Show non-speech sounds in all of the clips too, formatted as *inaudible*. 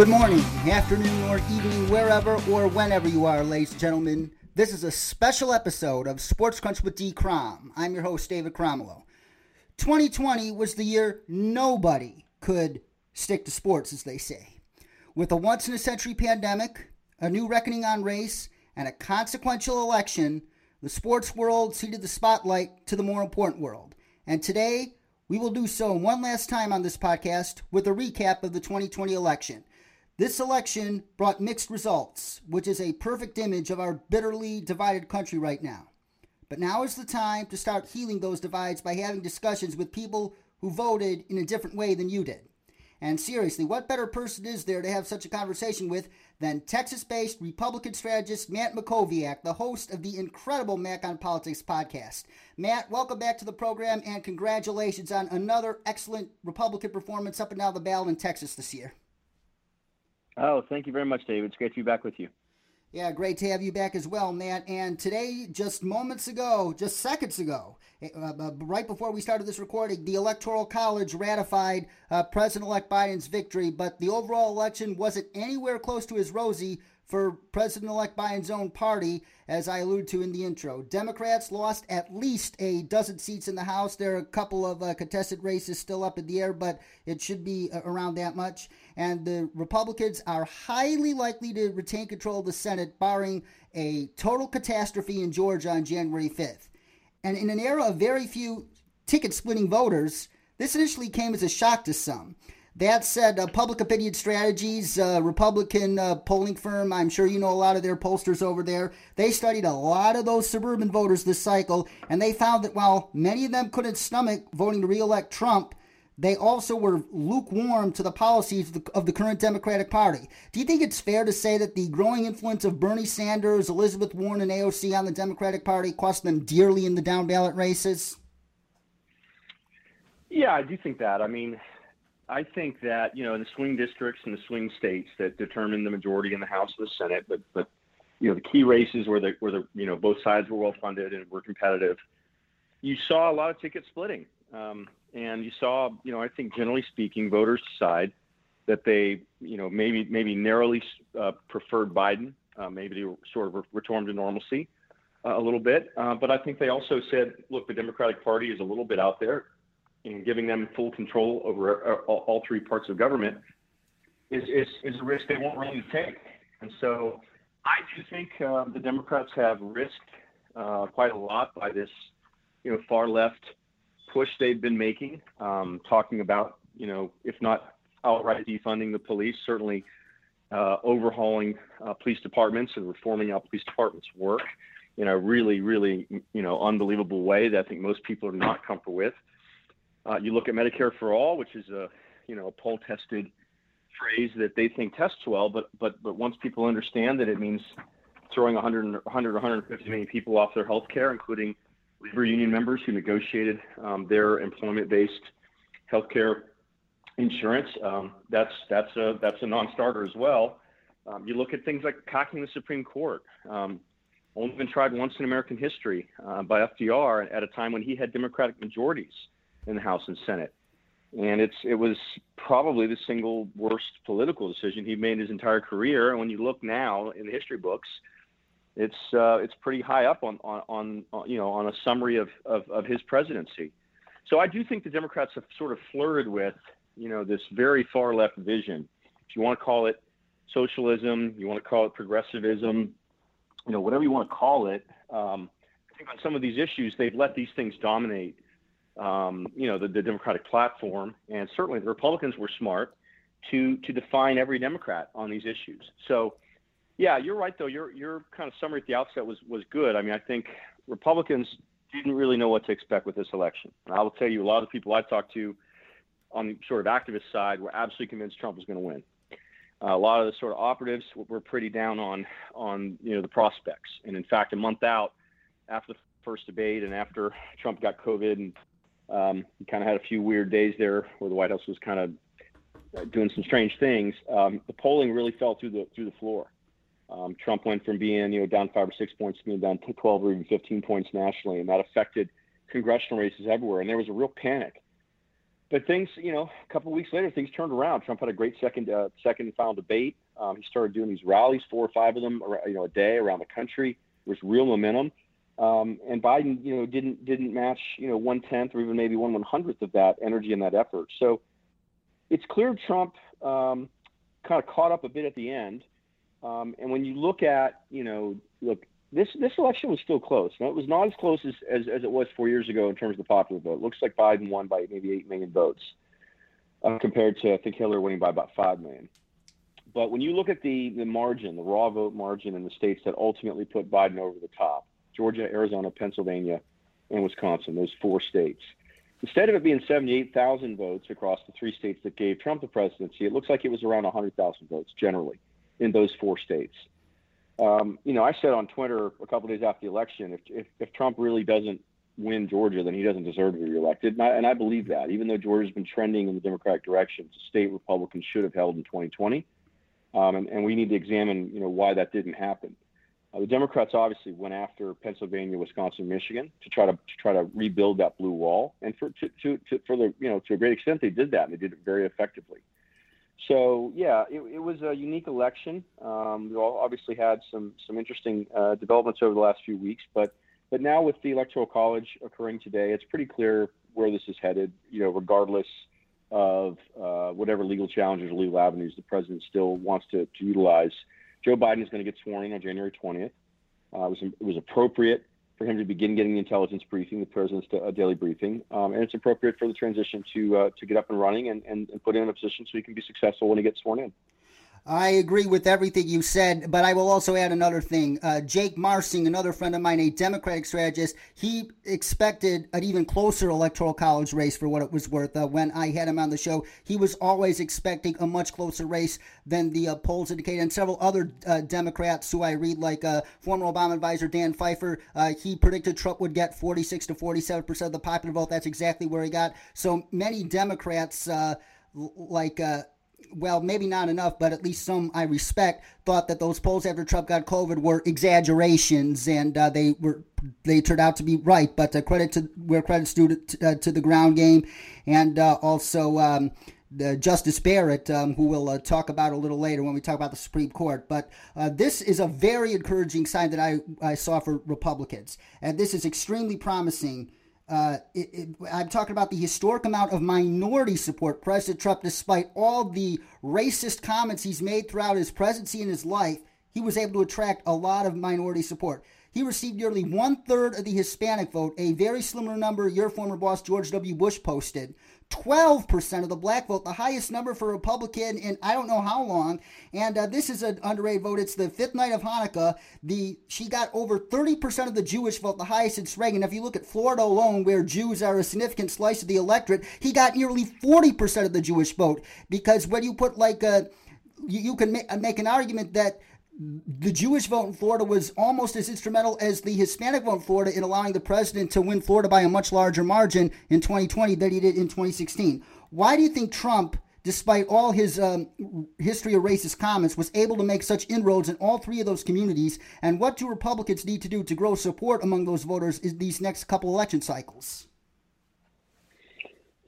Good morning, afternoon, or evening, wherever or whenever you are, ladies and gentlemen. This is a special episode of Sports Crunch with D. Crom. I'm your host, David Cromwell. 2020 was the year nobody could stick to sports, as they say. With a once in a century pandemic, a new reckoning on race, and a consequential election, the sports world ceded the spotlight to the more important world. And today, we will do so one last time on this podcast with a recap of the 2020 election. This election brought mixed results, which is a perfect image of our bitterly divided country right now. But now is the time to start healing those divides by having discussions with people who voted in a different way than you did. And seriously, what better person is there to have such a conversation with than Texas based Republican strategist Matt Mackowiak, the host of the incredible Mack on Politics podcast? Matt, welcome back to the program and congratulations on another excellent Republican performance up and down the ballot in Texas this year. Oh, thank you very much, David. It's great to be back with you. Yeah, great to have you back as well, Matt. And today, just moments ago, just seconds ago, eh, uh, uh, right before we started this recording, the Electoral College ratified uh, President elect Biden's victory, but the overall election wasn't anywhere close to as rosy for President elect Biden's own party, as I alluded to in the intro. Democrats lost at least a dozen seats in the House. There are a couple of uh, contested races still up in the air, but it should be uh, around that much. And the Republicans are highly likely to retain control of the Senate, barring a total catastrophe in Georgia on January 5th. And in an era of very few ticket splitting voters, this initially came as a shock to some. That said, uh, Public Opinion Strategies, uh, Republican uh, polling firm, I'm sure you know a lot of their pollsters over there. They studied a lot of those suburban voters this cycle, and they found that while many of them couldn't stomach voting to reelect Trump, they also were lukewarm to the policies of the, of the, current Democratic Party. Do you think it's fair to say that the growing influence of Bernie Sanders, Elizabeth Warren, and AOC on the Democratic Party cost them dearly in the down ballot races? Yeah, I do think that. I mean, I think that you know in the swing districts and the swing states that determine the majority in the House and the Senate, but but you know the key races where the where the you know both sides were well funded and were competitive, you saw a lot of ticket splitting, um, and you saw you know I think generally speaking voters decide that they you know maybe maybe narrowly uh, preferred Biden, uh, maybe they sort of returned to normalcy uh, a little bit, uh, but I think they also said look the Democratic Party is a little bit out there and giving them full control over uh, all, all three parts of government is, is, is a risk they won't really take. And so I do think uh, the Democrats have risked uh, quite a lot by this, you know, far left push they've been making, um, talking about, you know, if not outright defunding the police, certainly uh, overhauling uh, police departments and reforming how police departments work in a really, really, you know, unbelievable way that I think most people are not comfortable with. Uh, you look at Medicare for all, which is a you know a poll tested phrase that they think tests well, but but but once people understand that it means throwing 100, 100 150 million people off their health care, including labor union members who negotiated um, their employment-based health care insurance, um, that's that's a that's a non-starter as well. Um, you look at things like packing the Supreme Court. Um, only been tried once in American history uh, by FDR at a time when he had Democratic majorities in the House and Senate. And it's it was probably the single worst political decision he made in his entire career. And when you look now in the history books, it's uh, it's pretty high up on, on, on you know on a summary of, of, of his presidency. So I do think the Democrats have sort of flirted with you know this very far left vision. If you want to call it socialism, you want to call it progressivism, you know whatever you want to call it. Um, I think on some of these issues they've let these things dominate um, you know, the, the Democratic platform, and certainly the Republicans were smart to to define every Democrat on these issues. So, yeah, you're right though. Your your kind of summary at the outset was was good. I mean, I think Republicans didn't really know what to expect with this election. And I will tell you, a lot of people I talked to on the sort of activist side were absolutely convinced Trump was going to win. Uh, a lot of the sort of operatives were pretty down on on you know the prospects. And in fact, a month out after the first debate and after Trump got COVID and um, we kind of had a few weird days there where the White House was kind of uh, doing some strange things. Um, the polling really fell through the through the floor. Um, Trump went from being you know down five or six points to being down to 12 or even 15 points nationally, and that affected congressional races everywhere. And there was a real panic but things, you know, a couple of weeks later, things turned around. Trump had a great second uh, second and final debate. Um, he started doing these rallies, four or five of them, you know, a day around the country. There was real momentum. Um, and Biden, you know, didn't didn't match, you know, one tenth or even maybe one one hundredth of that energy and that effort. So it's clear Trump um, kind of caught up a bit at the end. Um, and when you look at, you know, look, this this election was still close. Now, it was not as close as, as, as it was four years ago in terms of the popular vote. It looks like Biden won by maybe eight million votes, uh, compared to I think Hillary winning by about five million. But when you look at the the margin, the raw vote margin in the states that ultimately put Biden over the top, Georgia, Arizona, Pennsylvania, and Wisconsin, those four states. Instead of it being 78,000 votes across the three states that gave Trump the presidency, it looks like it was around 100,000 votes generally in those four states. Um, you know, I said on Twitter a couple days after the election, if, if, if, Trump really doesn't win Georgia, then he doesn't deserve to be reelected. And I, and I believe that, even though Georgia's been trending in the Democratic direction, it's a state Republicans should have held in 2020. Um, and, and, we need to examine, you know, why that didn't happen. Uh, the Democrats obviously went after Pennsylvania, Wisconsin, Michigan to try to, to try to rebuild that blue wall, and for to, to, to, for the you know to a great extent they did that, and they did it very effectively. So yeah, it, it was a unique election. Um, we all obviously had some some interesting uh, developments over the last few weeks, but but now with the electoral college occurring today, it's pretty clear where this is headed. You know, regardless of uh, whatever legal challenges or legal avenues the president still wants to, to utilize, Joe Biden is going to get sworn in on January 20th. Uh, it was it was appropriate for him to begin getting the intelligence briefing, the president's uh, daily briefing, um, and it's appropriate for the transition to uh, to get up and running and, and, and put him in a position so he can be successful when he gets sworn in. I agree with everything you said, but I will also add another thing. Uh, Jake Marsing, another friend of mine, a Democratic strategist, he expected an even closer electoral college race for what it was worth. Uh, when I had him on the show, he was always expecting a much closer race than the uh, polls indicated. And several other uh, Democrats who I read, like uh, former Obama advisor Dan Pfeiffer, uh, he predicted Trump would get 46 to 47 percent of the popular vote. That's exactly where he got. So many Democrats, like well, maybe not enough, but at least some I respect, thought that those polls after Trump got COVID were exaggerations, and uh, they were they turned out to be right. But uh, credit to where credit's due to, uh, to the ground game, and uh, also um, the Justice Barrett, um, who we'll uh, talk about a little later when we talk about the Supreme Court. But uh, this is a very encouraging sign that I, I saw for Republicans, and this is extremely promising uh, it, it, I'm talking about the historic amount of minority support President Trump, despite all the racist comments he's made throughout his presidency and his life, he was able to attract a lot of minority support. He received nearly one third of the Hispanic vote, a very similar number your former boss George W. Bush posted. 12% of the black vote, the highest number for Republican in I don't know how long. And uh, this is an underrated vote. It's the fifth night of Hanukkah. The She got over 30% of the Jewish vote, the highest since Reagan. If you look at Florida alone, where Jews are a significant slice of the electorate, he got nearly 40% of the Jewish vote. Because when you put like a, you, you can make an argument that the Jewish vote in Florida was almost as instrumental as the Hispanic vote in Florida in allowing the president to win Florida by a much larger margin in 2020 than he did in 2016. Why do you think Trump, despite all his um, history of racist comments, was able to make such inroads in all three of those communities? And what do Republicans need to do to grow support among those voters in these next couple election cycles?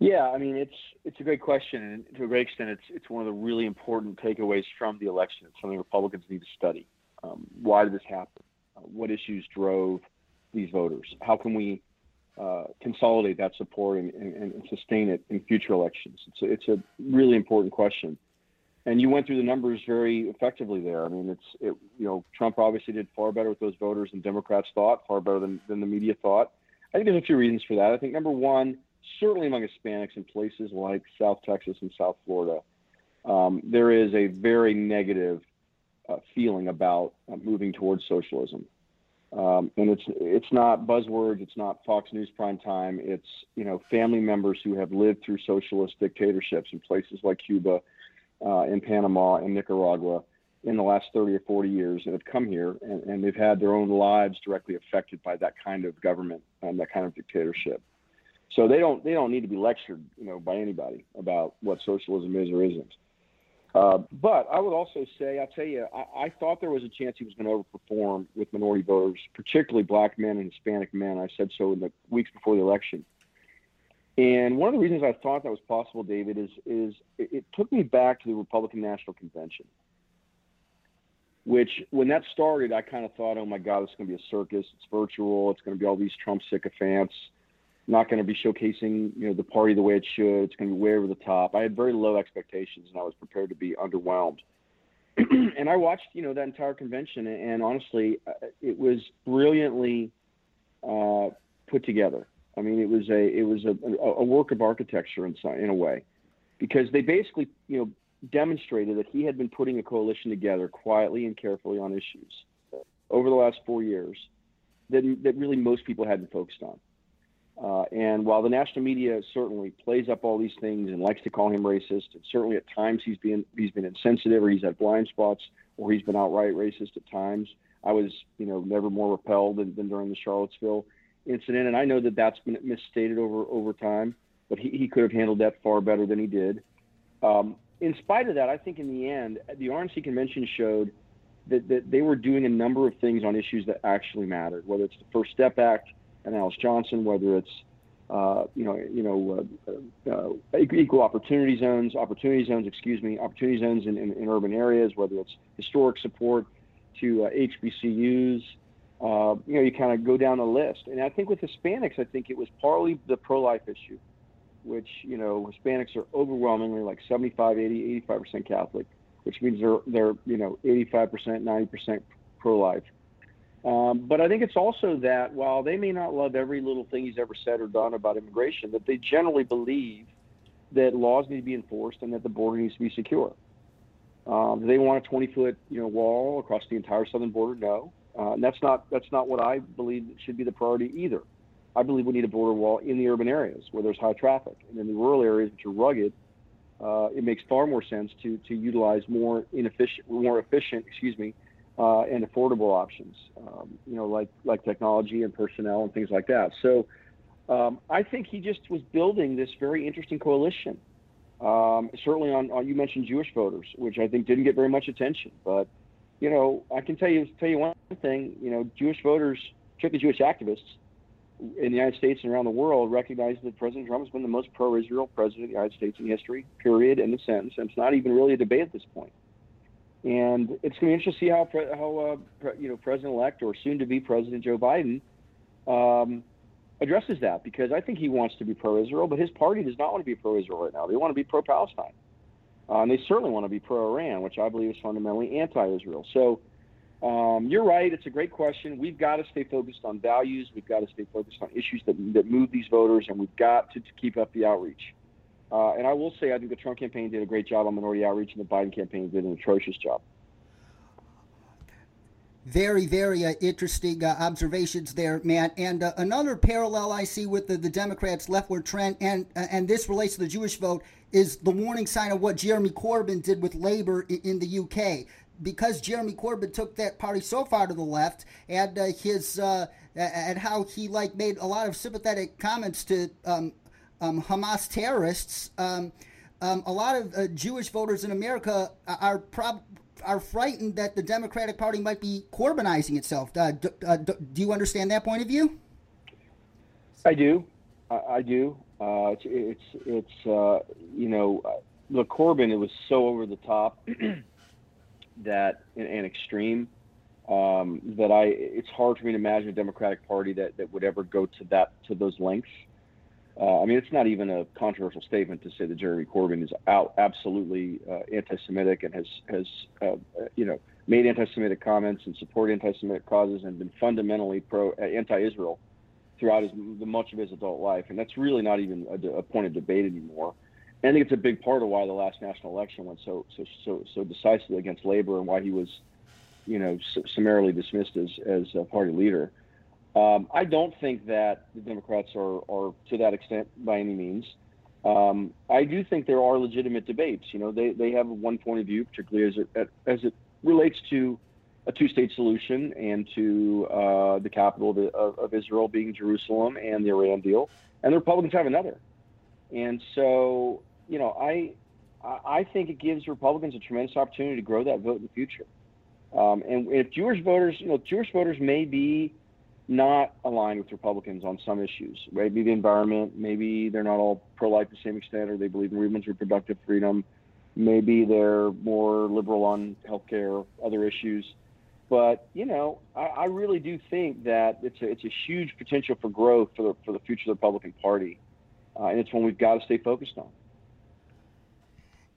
Yeah, I mean it's it's a great question, and to a great extent, it's it's one of the really important takeaways from the election. It's something Republicans need to study. Um, why did this happen? Uh, what issues drove these voters? How can we uh, consolidate that support and, and, and, sustain it in future elections? It's a, it's a really important question. And you went through the numbers very effectively there. I mean, it's it, you know Trump obviously did far better with those voters than Democrats thought, far better than, than the media thought. I think there's a few reasons for that. I think number one certainly among Hispanics in places like South Texas and South Florida, um, there is a very negative uh, feeling about uh, moving towards socialism. Um, and it's it's not buzzwords. It's not Fox News prime time. It's you know family members who have lived through socialist dictatorships in places like Cuba, uh, in Panama, and Nicaragua in the last 30 or 40 years and have come here and, and they've had their own lives directly affected by that kind of government and that kind of dictatorship. So they don't they don't need to be lectured, you know, by anybody about what socialism is or isn't. Uh, but I would also say, I'll tell you, I, I thought there was a chance he was going to overperform with minority voters, particularly black men and Hispanic men. I said so in the weeks before the election. And one of the reasons I thought that was possible, David, is is it, it took me back to the Republican National Convention, which when that started, I kind of thought, oh my God, it's going to be a circus. It's virtual. It's going to be all these Trump sycophants. Not going to be showcasing, you know, the party the way it should. It's going to be way over the top. I had very low expectations, and I was prepared to be underwhelmed. *clears throat* and I watched, you know, that entire convention, and honestly, uh, it was brilliantly uh, put together. I mean, it was a it was a, a work of architecture in in a way, because they basically you know demonstrated that he had been putting a coalition together quietly and carefully on issues over the last four years that that really most people hadn't focused on. Uh, and while the national media certainly plays up all these things and likes to call him racist, and certainly at times he's been he's been insensitive or he's had blind spots or he's been outright racist at times. I was you know never more repelled than, than during the Charlottesville incident, and I know that that's been misstated over over time, but he, he could have handled that far better than he did. Um, in spite of that, I think in the end, the RNC convention showed that, that they were doing a number of things on issues that actually mattered, whether it's the First Step Act and Alice Johnson, whether it's uh, you know, you know, uh, uh, equal opportunity zones, opportunity zones, excuse me, opportunity zones in, in, in urban areas, whether it's historic support to HBCUs, uh, uh, you know, you kind of go down the list. And I think with Hispanics, I think it was partly the pro-life issue, which, you know, Hispanics are overwhelmingly like 75, 80, 85% Catholic, which means they're, they're you know, 85%, 90% pro-life. Um, but I think it's also that while they may not love every little thing he's ever said or done about immigration, that they generally believe that laws need to be enforced and that the border needs to be secure. Um, do they want a 20 foot you know wall across the entire southern border? No. Uh, and that's not that's not what I believe should be the priority either. I believe we need a border wall in the urban areas where there's high traffic, and in the rural areas which are rugged, uh, it makes far more sense to to utilize more inefficient, more efficient, excuse me, uh, and affordable options. Um, you know, like like technology and personnel and things like that. So, um, I think he just was building this very interesting coalition. Um, certainly on, on you mentioned Jewish voters, which I think didn't get very much attention, but you know, I can tell you tell you one thing. You know, Jewish voters, particularly Jewish activists in the United States and around the world, recognize that President Trump has been the most pro-Israel president of the United States in history. Period. End of sentence. And it's not even really a debate at this point. And it's going to be interesting to see how how uh, you know President-elect or soon-to-be President Joe Biden um, addresses that because I think he wants to be pro-Israel, but his party does not want to be pro-Israel right now. They want to be pro-Palestine. Uh, and they certainly want to be pro-Iran, which I believe is fundamentally anti-Israel. So um, you're right. It's a great question. We've got to stay focused on values. We've got to stay focused on issues that, that move these voters, and we've got to, to keep up the outreach. Uh, and I will say, I think the Trump campaign did a great job on minority outreach, and the Biden campaign did an atrocious job. Very, very uh, interesting uh, observations there, Matt. And uh, another parallel I see with the, the Democrats' leftward trend, and uh, and this relates to the Jewish vote, is the warning sign of what Jeremy Corbyn did with Labour in, in the UK. Because Jeremy Corbyn took that party so far to the left, and uh, his uh, and how he like made a lot of sympathetic comments to um, um, Hamas terrorists. Um, um, a lot of Jewish voters in America are prob- are frightened that the Democratic Party might be Corbynizing itself. Uh, do, uh, do, you understand that point of view? I do. I, I do. Uh, it's it's, it's uh, you know, the Corbyn it was so over the top *clears throat* that and extreme um, that I it's hard for me to imagine a Democratic Party that, that would ever go to that to those lengths. Uh, I mean, it's not even a controversial statement to say that Jeremy Corbyn is out absolutely uh, anti-Semitic and has has uh, uh you know made anti-Semitic comments and supported anti-Semitic causes and been fundamentally pro uh, anti-Israel throughout his much of his adult life, and that's really not even a, a point of debate anymore. And I think it's a big part of why the last national election went so so so so decisively against Labor and why he was, you know, summarily dismissed as as a party leader. Um, I don't think that the Democrats are, are to that extent by any means. Um, I do think there are legitimate debates. You know, they, they have one point of view, particularly as it as it relates to a two-state solution and to uh, the capital of, of, of, Israel being Jerusalem and the Iran deal, and the Republicans have another. And so, you know, I I think it gives Republicans a tremendous opportunity to grow that vote in the future. Um, and if Jewish voters, you know, Jewish voters may be not aligned with Republicans on some issues. Maybe the environment, maybe they're not all pro-life to the same extent, or they believe in women's reproductive freedom. Maybe they're more liberal on healthcare, other issues. But you know, I, I really do think that it's a, it's a huge potential for growth for the for the future of the Republican Party, uh, and it's one we've got to stay focused on.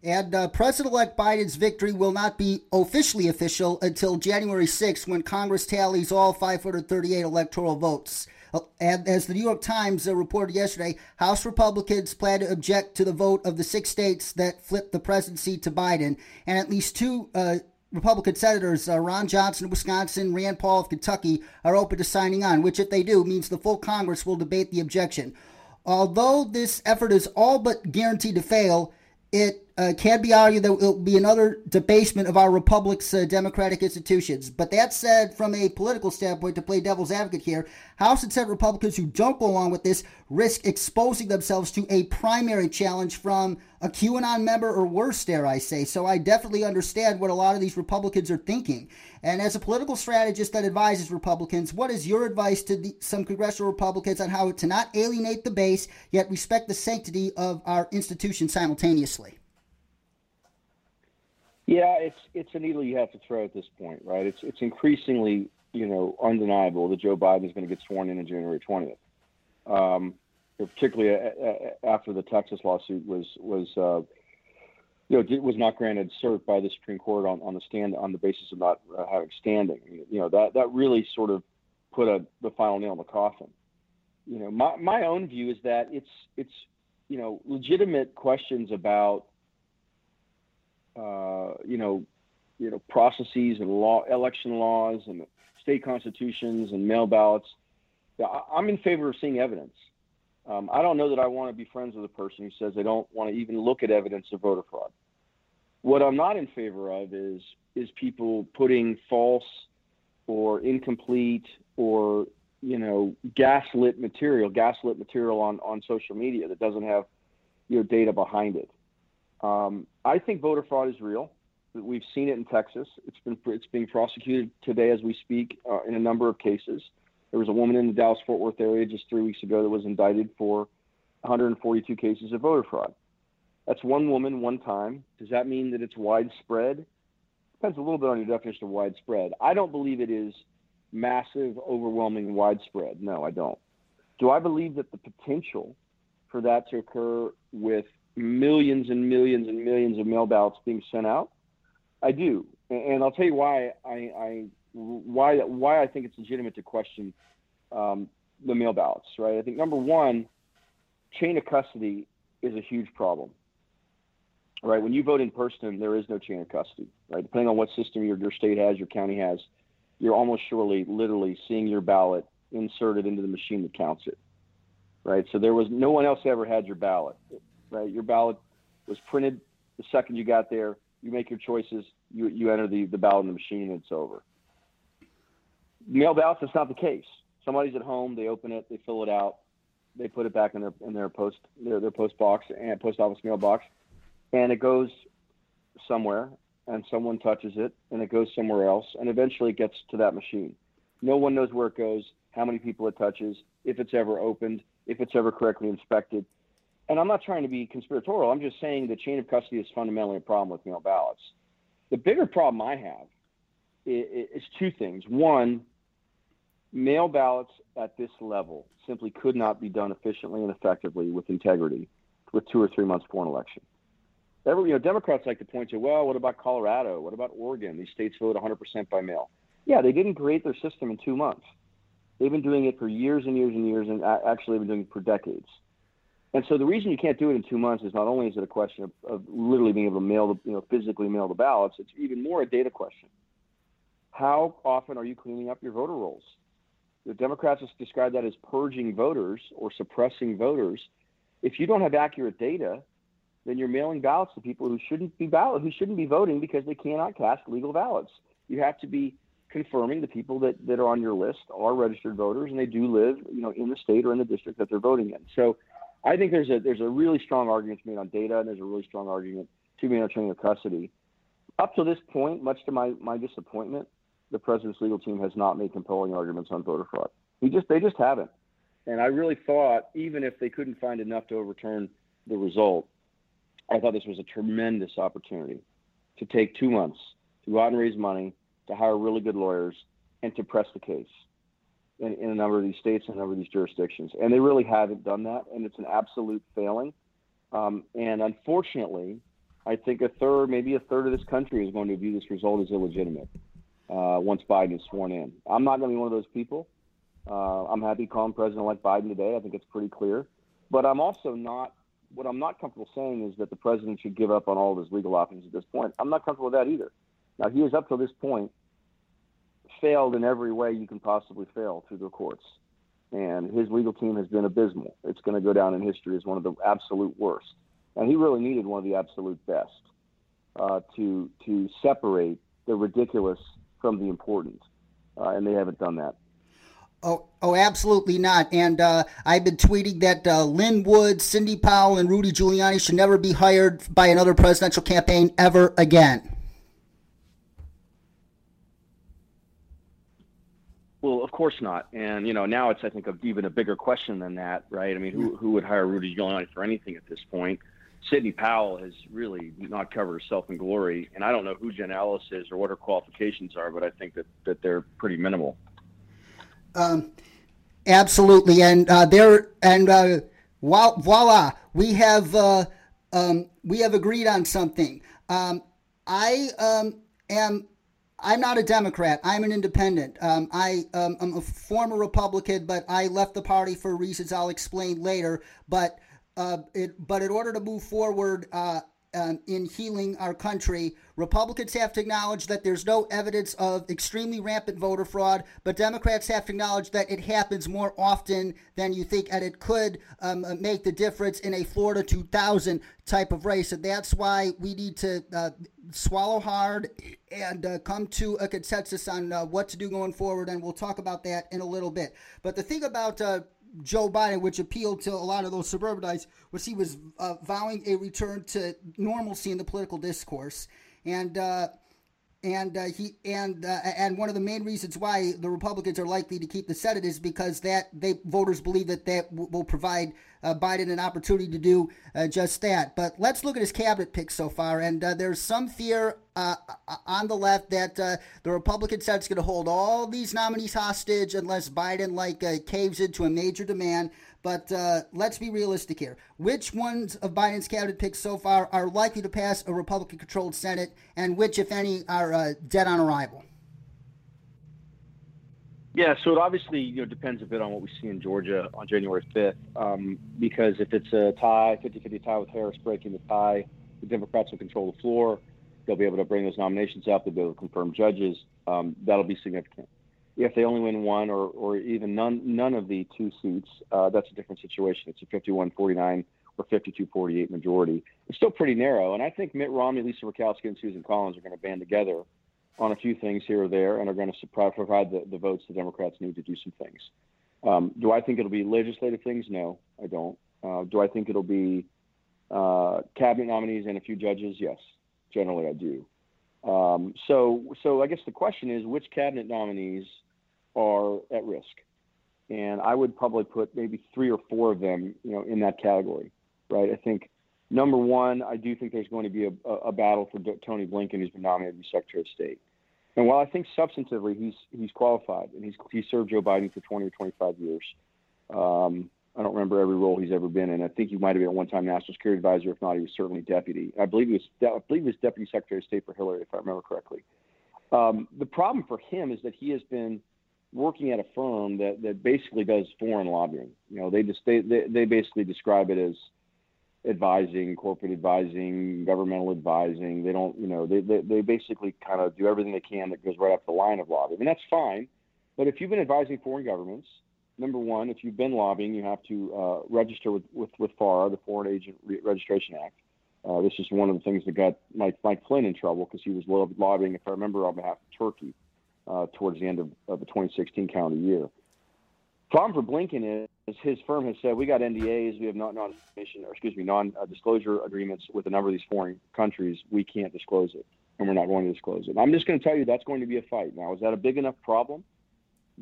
And uh, President elect Biden's victory will not be officially official until January 6th when Congress tallies all 538 electoral votes. Uh, and as the New York Times uh, reported yesterday, House Republicans plan to object to the vote of the six states that flipped the presidency to Biden. And at least two uh, Republican senators, uh, Ron Johnson of Wisconsin, Rand Paul of Kentucky, are open to signing on, which, if they do, means the full Congress will debate the objection. Although this effort is all but guaranteed to fail, it uh, can be argued that it will be another debasement of our republic's uh, democratic institutions. But that said, from a political standpoint, to play devil's advocate here, House and Senate Republicans who don't go along with this risk exposing themselves to a primary challenge from a QAnon member or worse, dare I say. So I definitely understand what a lot of these Republicans are thinking. And as a political strategist that advises Republicans, what is your advice to the, some congressional Republicans on how to not alienate the base, yet respect the sanctity of our institution simultaneously? Yeah, it's it's a needle you have to throw at this point, right? It's it's increasingly you know undeniable that Joe Biden is going to get sworn in on January twentieth, um, particularly after the Texas lawsuit was was uh, you know was not granted cert by the Supreme Court on, on the stand on the basis of not uh, having standing. You know that that really sort of put a the final nail in the coffin. You know, my my own view is that it's it's you know legitimate questions about uh, you know, you know, processes and law, election laws and state constitutions and mail ballots. I'm in favor of seeing evidence. Um, I don't know that I want to be friends with a person who says they don't want to even look at evidence of voter fraud. What I'm not in favor of is is people putting false or incomplete or you know gaslit material, gaslit material on on social media that doesn't have you know data behind it. Um, I think voter fraud is real. We've seen it in Texas. It's been it's being prosecuted today as we speak uh, in a number of cases. There was a woman in the Dallas Fort Worth area just three weeks ago that was indicted for 142 cases of voter fraud. That's one woman, one time. Does that mean that it's widespread? Depends a little bit on your definition of widespread. I don't believe it is massive, overwhelming, widespread. No, I don't. Do I believe that the potential for that to occur with millions and millions and millions of mail ballots being sent out? I do, and I'll tell you why I, I why why I think it's legitimate to question um, the mail ballots. Right? I think number one, chain of custody is a huge problem. Right? When you vote in person, there is no chain of custody. Right? Depending on what system your your state has, your county has, you're almost surely, literally seeing your ballot inserted into the machine that counts it. Right? So there was no one else ever had your ballot right? Your ballot was printed the second you got there. You make your choices. You, you enter the, the ballot in the machine, and it's over. Mail ballots, that's not the case. Somebody's at home, they open it, they fill it out, they put it back in their in their post their, their post box and post office mailbox, and it goes somewhere, and someone touches it, and it goes somewhere else, and eventually it gets to that machine. No one knows where it goes, how many people it touches, if it's ever opened, if it's ever correctly inspected and I'm not trying to be conspiratorial. I'm just saying the chain of custody is fundamentally a problem with mail ballots. The bigger problem I have is, is two things. One, mail ballots at this level simply could not be done efficiently and effectively with integrity with two or three months before an election. Every, you know, Democrats like to point to, well, what about Colorado? What about Oregon? These states vote 100% by mail. Yeah, they didn't create their system in two months. They've been doing it for years and years and years, and actually, they've been doing it for decades. And so the reason you can't do it in two months is not only is it a question of, of literally being able to mail the, you know, physically mail the ballots, it's even more a data question. How often are you cleaning up your voter rolls? The Democrats have described that as purging voters or suppressing voters. If you don't have accurate data, then you're mailing ballots to people who shouldn't be ballot who shouldn't be voting because they cannot cast legal ballots. You have to be confirming the people that, that are on your list are registered voters and they do live, you know, in the state or in the district that they're voting in. So I think there's a there's a really strong argument to be made on data, and there's a really strong argument to be made on chain of custody. Up to this point, much to my, my disappointment, the president's legal team has not made compelling arguments on voter fraud. He just they just haven't. And I really thought even if they couldn't find enough to overturn the result, I thought this was a tremendous opportunity to take two months to go out and raise money, to hire really good lawyers, and to press the case in, in a number of these states and a number of these jurisdictions. And they really haven't done that, and it's an absolute failing. Um, and unfortunately, I think a third, maybe a third of this country is going to view this result as illegitimate uh, once Biden is sworn in. I'm not going to be one of those people. Uh, I'm happy calling President-elect Biden today. I think it's pretty clear. But I'm also not. What I'm not comfortable saying is that the president should give up on all of his legal options at this point. I'm not comfortable with that either. Now he has up to this point failed in every way you can possibly fail through the courts, and his legal team has been abysmal. It's going to go down in history as one of the absolute worst. And he really needed one of the absolute best uh, to to separate the ridiculous from the important, uh, and they haven't done that. Oh, oh, absolutely not. And uh, I've been tweeting that uh, Lin Wood, Sidney Powell, and Rudy Giuliani should never be hired by another presidential campaign ever again. Well, of course not. And you know, now it's I think even a bigger question than that, right? I mean, who who would hire Rudy Giuliani for anything at this point? Sidney Powell has really not covered herself in glory, and I don't know who Jenna Ellis is or what her qualifications are, but I think that that they're pretty minimal. Um, absolutely, and uh, there and uh, voila, we have uh, um, we have agreed on something. Um, I um, am. I'm not a Democrat. I'm an independent. Um, I um, a former Republican, but I left the party for reasons I'll explain later. But uh, it, but in order to move forward uh, um, in healing our country, Republicans have to acknowledge that there's no evidence of extremely rampant voter fraud, but Democrats have to acknowledge that it happens more often than you think, and it could um, uh, make the difference in a Florida 2000 type of race. And that's why we need to uh, swallow hard and uh, come to a consensus on uh, what to do going forward. And we'll talk about that in a little bit. But the thing about uh, Joe Biden, which appealed to a lot of those suburbanites, was he was uh, vowing a return to normalcy in the political discourse, and uh, and uh, he and uh, and one of the main reasons why the Republicans are likely to keep the Senate is because that they voters believe that that w- will provide uh, Biden an opportunity to do uh, just that. But let's look at his cabinet picks so far, and uh, there's some fear uh, on the left that the Republican Senate's going to hold all these nominees hostage unless Biden like caves into a major demand. But uh, let's be realistic here. Which ones of Biden's cabinet picks so far are likely to pass a Republican controlled Senate, and which, if any, are uh, dead on arrival? Yeah, so it obviously you know depends a bit on what we see in Georgia on January 5th, um, because if it's a tie, 50-50 tie with Harris breaking the tie, the Democrats will control the floor. They'll be able to bring those nominations up. They'll be able to confirm judges. Um, that'll be significant if they only win one or, or even none none of the two seats, uh, that's a different situation. It's a 51-49 or 52-48 majority. It's still pretty narrow, and I think Mitt Romney, Lisa Murkowski, and Susan Collins are going to band together on a few things here or there, and are going to provide the, the votes the Democrats need to do some things. Um, do I think it'll be legislative things? No, I don't. Uh, do I think it'll be uh, cabinet nominees and a few judges? Yes, generally I do. Um, so, so I guess the question is, which cabinet nominees are at risk. And I would probably put maybe three or four of them, you know, in that category, right? I think number one, I do think there's going to be a, a battle for Tony Blinken, who's been nominated to be Secretary of State. And while I think substantively he's he's qualified and he's he's served Joe Biden for 20 or 25 years, um, I don't remember every role he's ever been in. I think he might have been at one time National Security Advisor. If not, he was certainly deputy. I believe he was I believe he was Deputy Secretary of State for Hillary, if I remember correctly. Um, the problem for him is that he has been working at a firm that, that basically does foreign lobbying. You know, they just they, they, they basically describe it as advising, corporate advising, governmental advising. They don't, you know, they, they, they basically kind of do everything they can that goes right up the line of lobbying. Mean, that's fine. But if you've been advising foreign governments, number one, if you've been lobbying, you have to uh, register with, with, with FARA, the Foreign Agent Re- Registration Act. Uh, this is one of the things that got Mike, Mike Flynn in trouble because he was lobbying, if I remember, on behalf of Turkey uh, towards the end of, of, the 2016 calendar year. Problem for Blinken is his firm has said we got NDAs, we have non information, or excuse me, non-disclosure agreements with a number of these foreign countries. We can't disclose it, and we're not going to disclose it. I'm just going to tell you that's going to be a fight. Now, is that a big enough problem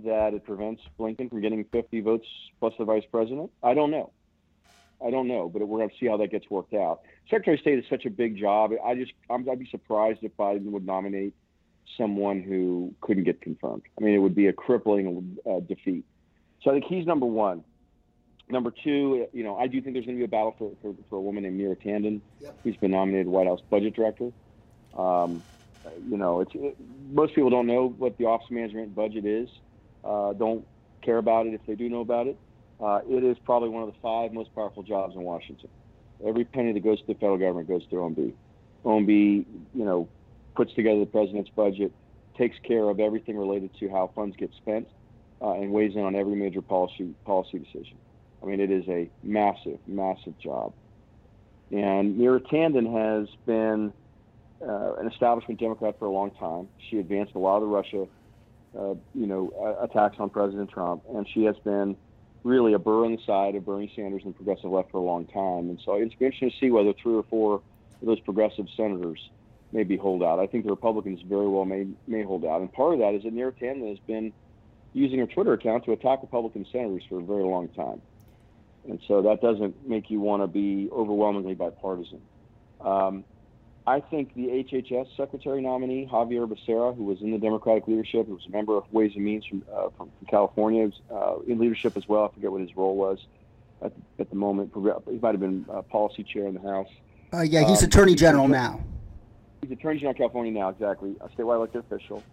that it prevents Blinken from getting 50 votes plus the vice president? I don't know. I don't know, but we're going to see how that gets worked out. Secretary of State is such a big job. I just, i would be surprised if Biden would nominate someone who couldn't get confirmed. I mean, it would be a crippling uh, defeat. So I think he's number one. Number two, you know, I do think there's going to be a battle for, for, for a woman named Neera Tanden, yep. who's been nominated White House Budget Director. Um, you know, it's it, most people don't know what the Office of Management budget is. Uh, don't care about it if they do know about it. Uh, it is probably one of the five most powerful jobs in Washington. Every penny that goes to the federal government goes to OMB. OMB, you know, puts together the president's budget, takes care of everything related to how funds get spent, uh, and weighs in on every major policy policy decision. I mean, it is a massive, massive job. And Neera Tanden has been uh, an establishment Democrat for a long time. She advanced a lot of the Russia, uh, you know, attacks on President Trump, and she has been really a burr on the side of Bernie Sanders and the progressive left for a long time. And so it's interesting to see whether three or four of those progressive senators maybe hold out. I think the Republicans very well may may hold out, and part of that is that Neera Tanden has been using her Twitter account to attack Republican senators for a very long time, and so that doesn't make you want to be overwhelmingly bipartisan. Um, I think the HHS Secretary nominee, Xavier Becerra, who was in the Democratic leadership, who was a member of Ways and Means from, uh, from, from, California, was, uh, in leadership as well. I forget what his role was at the, at the moment. He might have been uh, policy chair in the House. Uh, yeah, he's um, Attorney General now. He's Attorney General of California now, exactly, a statewide elected official.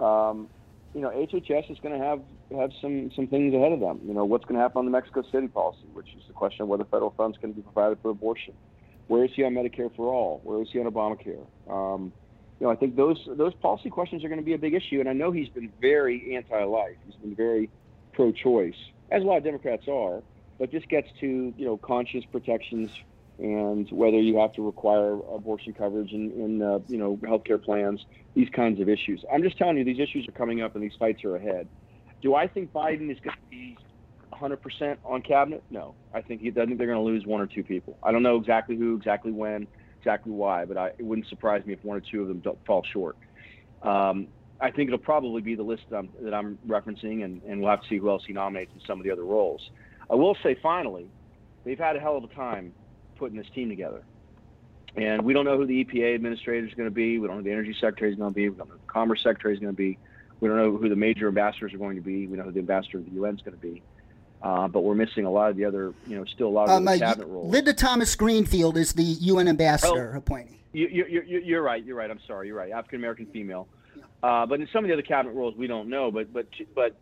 Um, you know, HHS is going to have have some some things ahead of them. You know, what's going to happen on the Mexico City policy, which is the question of whether federal funds can be provided for abortion. Where is he on Medicare for all? Where is he on Obamacare? Um, you know, I think those those policy questions are going to be a big issue, and I know he's been very anti-life. He's been very pro-choice, as a lot of Democrats are. But this gets to you know conscious protections and whether you have to require abortion coverage in, in uh, you know healthcare plans, these kinds of issues. I'm just telling you, these issues are coming up and these fights are ahead. Do I think Biden is going to be 100% on cabinet? No. I think he, I think they're going to lose one or two people. I don't know exactly who, exactly when, exactly why, but I, it wouldn't surprise me if one or two of them don't fall short. Um, I think it'll probably be the list that I'm, that I'm referencing, and, and we'll have to see who else he nominates in some of the other roles. I will say, finally, they've had a hell of a time putting this team together. And we don't know who the EPA administrator is going to be. We don't know who the energy secretary is going to be. We don't know who the commerce secretary is going to be. We don't know who the major ambassadors are going to be. We know who the ambassador of the UN is going to be. Uh, but we're missing a lot of the other, you know, still a lot of um, the cabinet uh, roles. Linda Thomas Greenfield is the UN ambassador oh, appointee. You, you, you, you're right. You're right. I'm sorry. You're right. African American female. Uh, but in some of the other cabinet roles, we don't know. But but but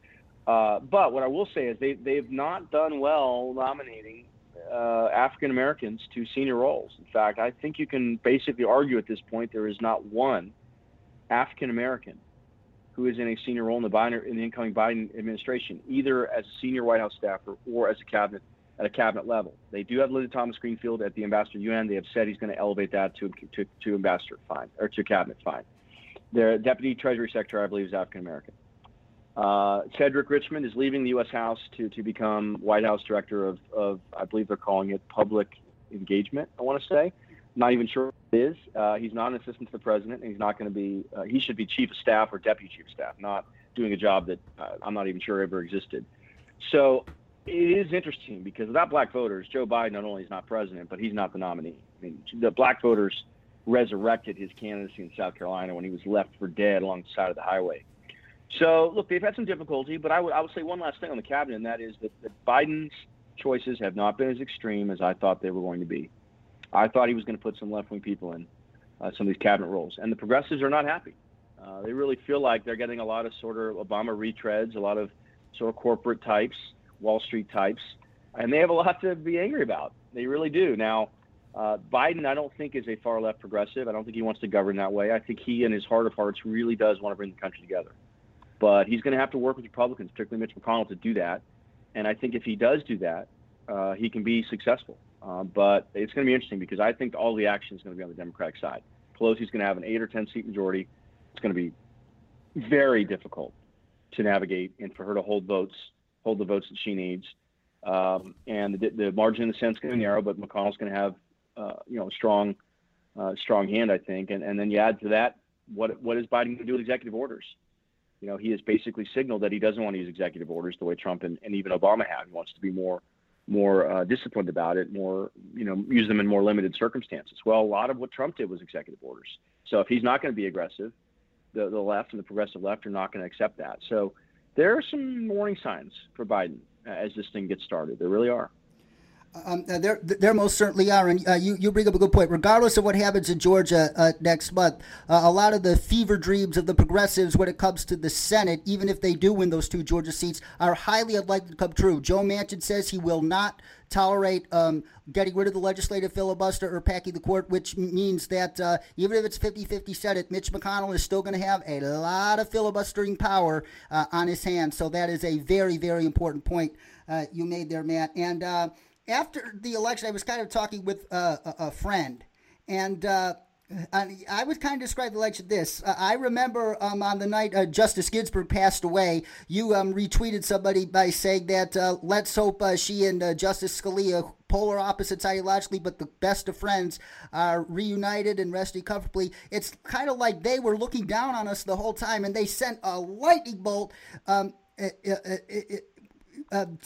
uh, but what I will say is they they've not done well nominating uh, African Americans to senior roles. In fact, I think you can basically argue at this point there is not one African American who is in a senior role in the Biden in the incoming Biden administration, either as a senior White House staffer or as a cabinet at a cabinet level. They do have Linda Thomas Greenfield at the ambassador UN. They have said he's going to elevate that to to, to ambassador fine or to cabinet fine. Their deputy treasury secretary, I believe, is African American. Uh, Cedric Richmond is leaving the U.S. House to, to become White House director of, of, I believe they're calling it public engagement, I want to say. Not even sure what it is. Uh, he's not an assistant to the president, and he's not going to be, uh, he should be chief of staff or deputy chief of staff, not doing a job that uh, I'm not even sure ever existed. So it is interesting because without black voters, Joe Biden not only is not president, but he's not the nominee. I mean, the black voters resurrected his candidacy in South Carolina when he was left for dead along the side of the highway. So look, they've had some difficulty, but I would I would say one last thing on the cabinet, and that is that, that Biden's choices have not been as extreme as I thought they were going to be. I thought he was going to put some left wing people in uh, some of these cabinet roles, and the progressives are not happy. Uh, they really feel like they're getting a lot of sort of Obama retreads, a lot of sort of corporate types, Wall Street types, and they have a lot to be angry about. They really do. Now, uh, Biden, I don't think is a far left progressive. I don't think he wants to govern that way. I think he, in his heart of hearts, really does want to bring the country together. But he's going to have to work with Republicans, particularly Mitch McConnell, to do that. And I think if he does do that, uh, he can be successful. Uh, but it's going to be interesting because I think all the action is going to be on the Democratic side. Pelosi's going to have an eight or ten seat majority. It's going to be very difficult to navigate and for her to hold votes, hold the votes that she needs. Um, and the, the, margin in the Senate is going to be narrow, but McConnell's going to have, uh, you know, a strong, uh, strong hand, I think. And, and then you add to that, what what is Biden going to do with executive orders? You know, he has basically signaled that he doesn't want to use executive orders the way Trump and, and even Obama have. He wants to be more more uh, disciplined about it, more you know, use them in more limited circumstances. Well, a lot of what Trump did was executive orders. So if he's not going to be aggressive, the the left and the progressive left are not going to accept that. So there are some warning signs for Biden as this thing gets started. There really are. Um, uh, there, there most certainly are, and uh, you, you bring up a good point. Regardless of what happens in Georgia uh, next month, uh, a lot of the fever dreams of the progressives when it comes to the Senate, even if they do win those two Georgia seats, are highly unlikely to come true. Joe Manchin says he will not tolerate um, getting rid of the legislative filibuster or packing the court, which means that uh, even if it's 50 50 Senate, Mitch McConnell is still going to have a lot of filibustering power uh, on his hands. So that is a very, very important point you made there, Matt. And after the election, I was kind of talking with uh, a, a, friend, and uh, I would kind of describe the election this. Uh, I remember um, on the night uh, Justice Ginsburg passed away, you um, retweeted somebody by saying that uh, let's hope uh, she and Justice Scalia, polar opposites ideologically, but the best of friends, are reunited and resting comfortably. It's kind of like they were looking down on us the whole time, and they sent a lightning bolt. Um, it, it, it,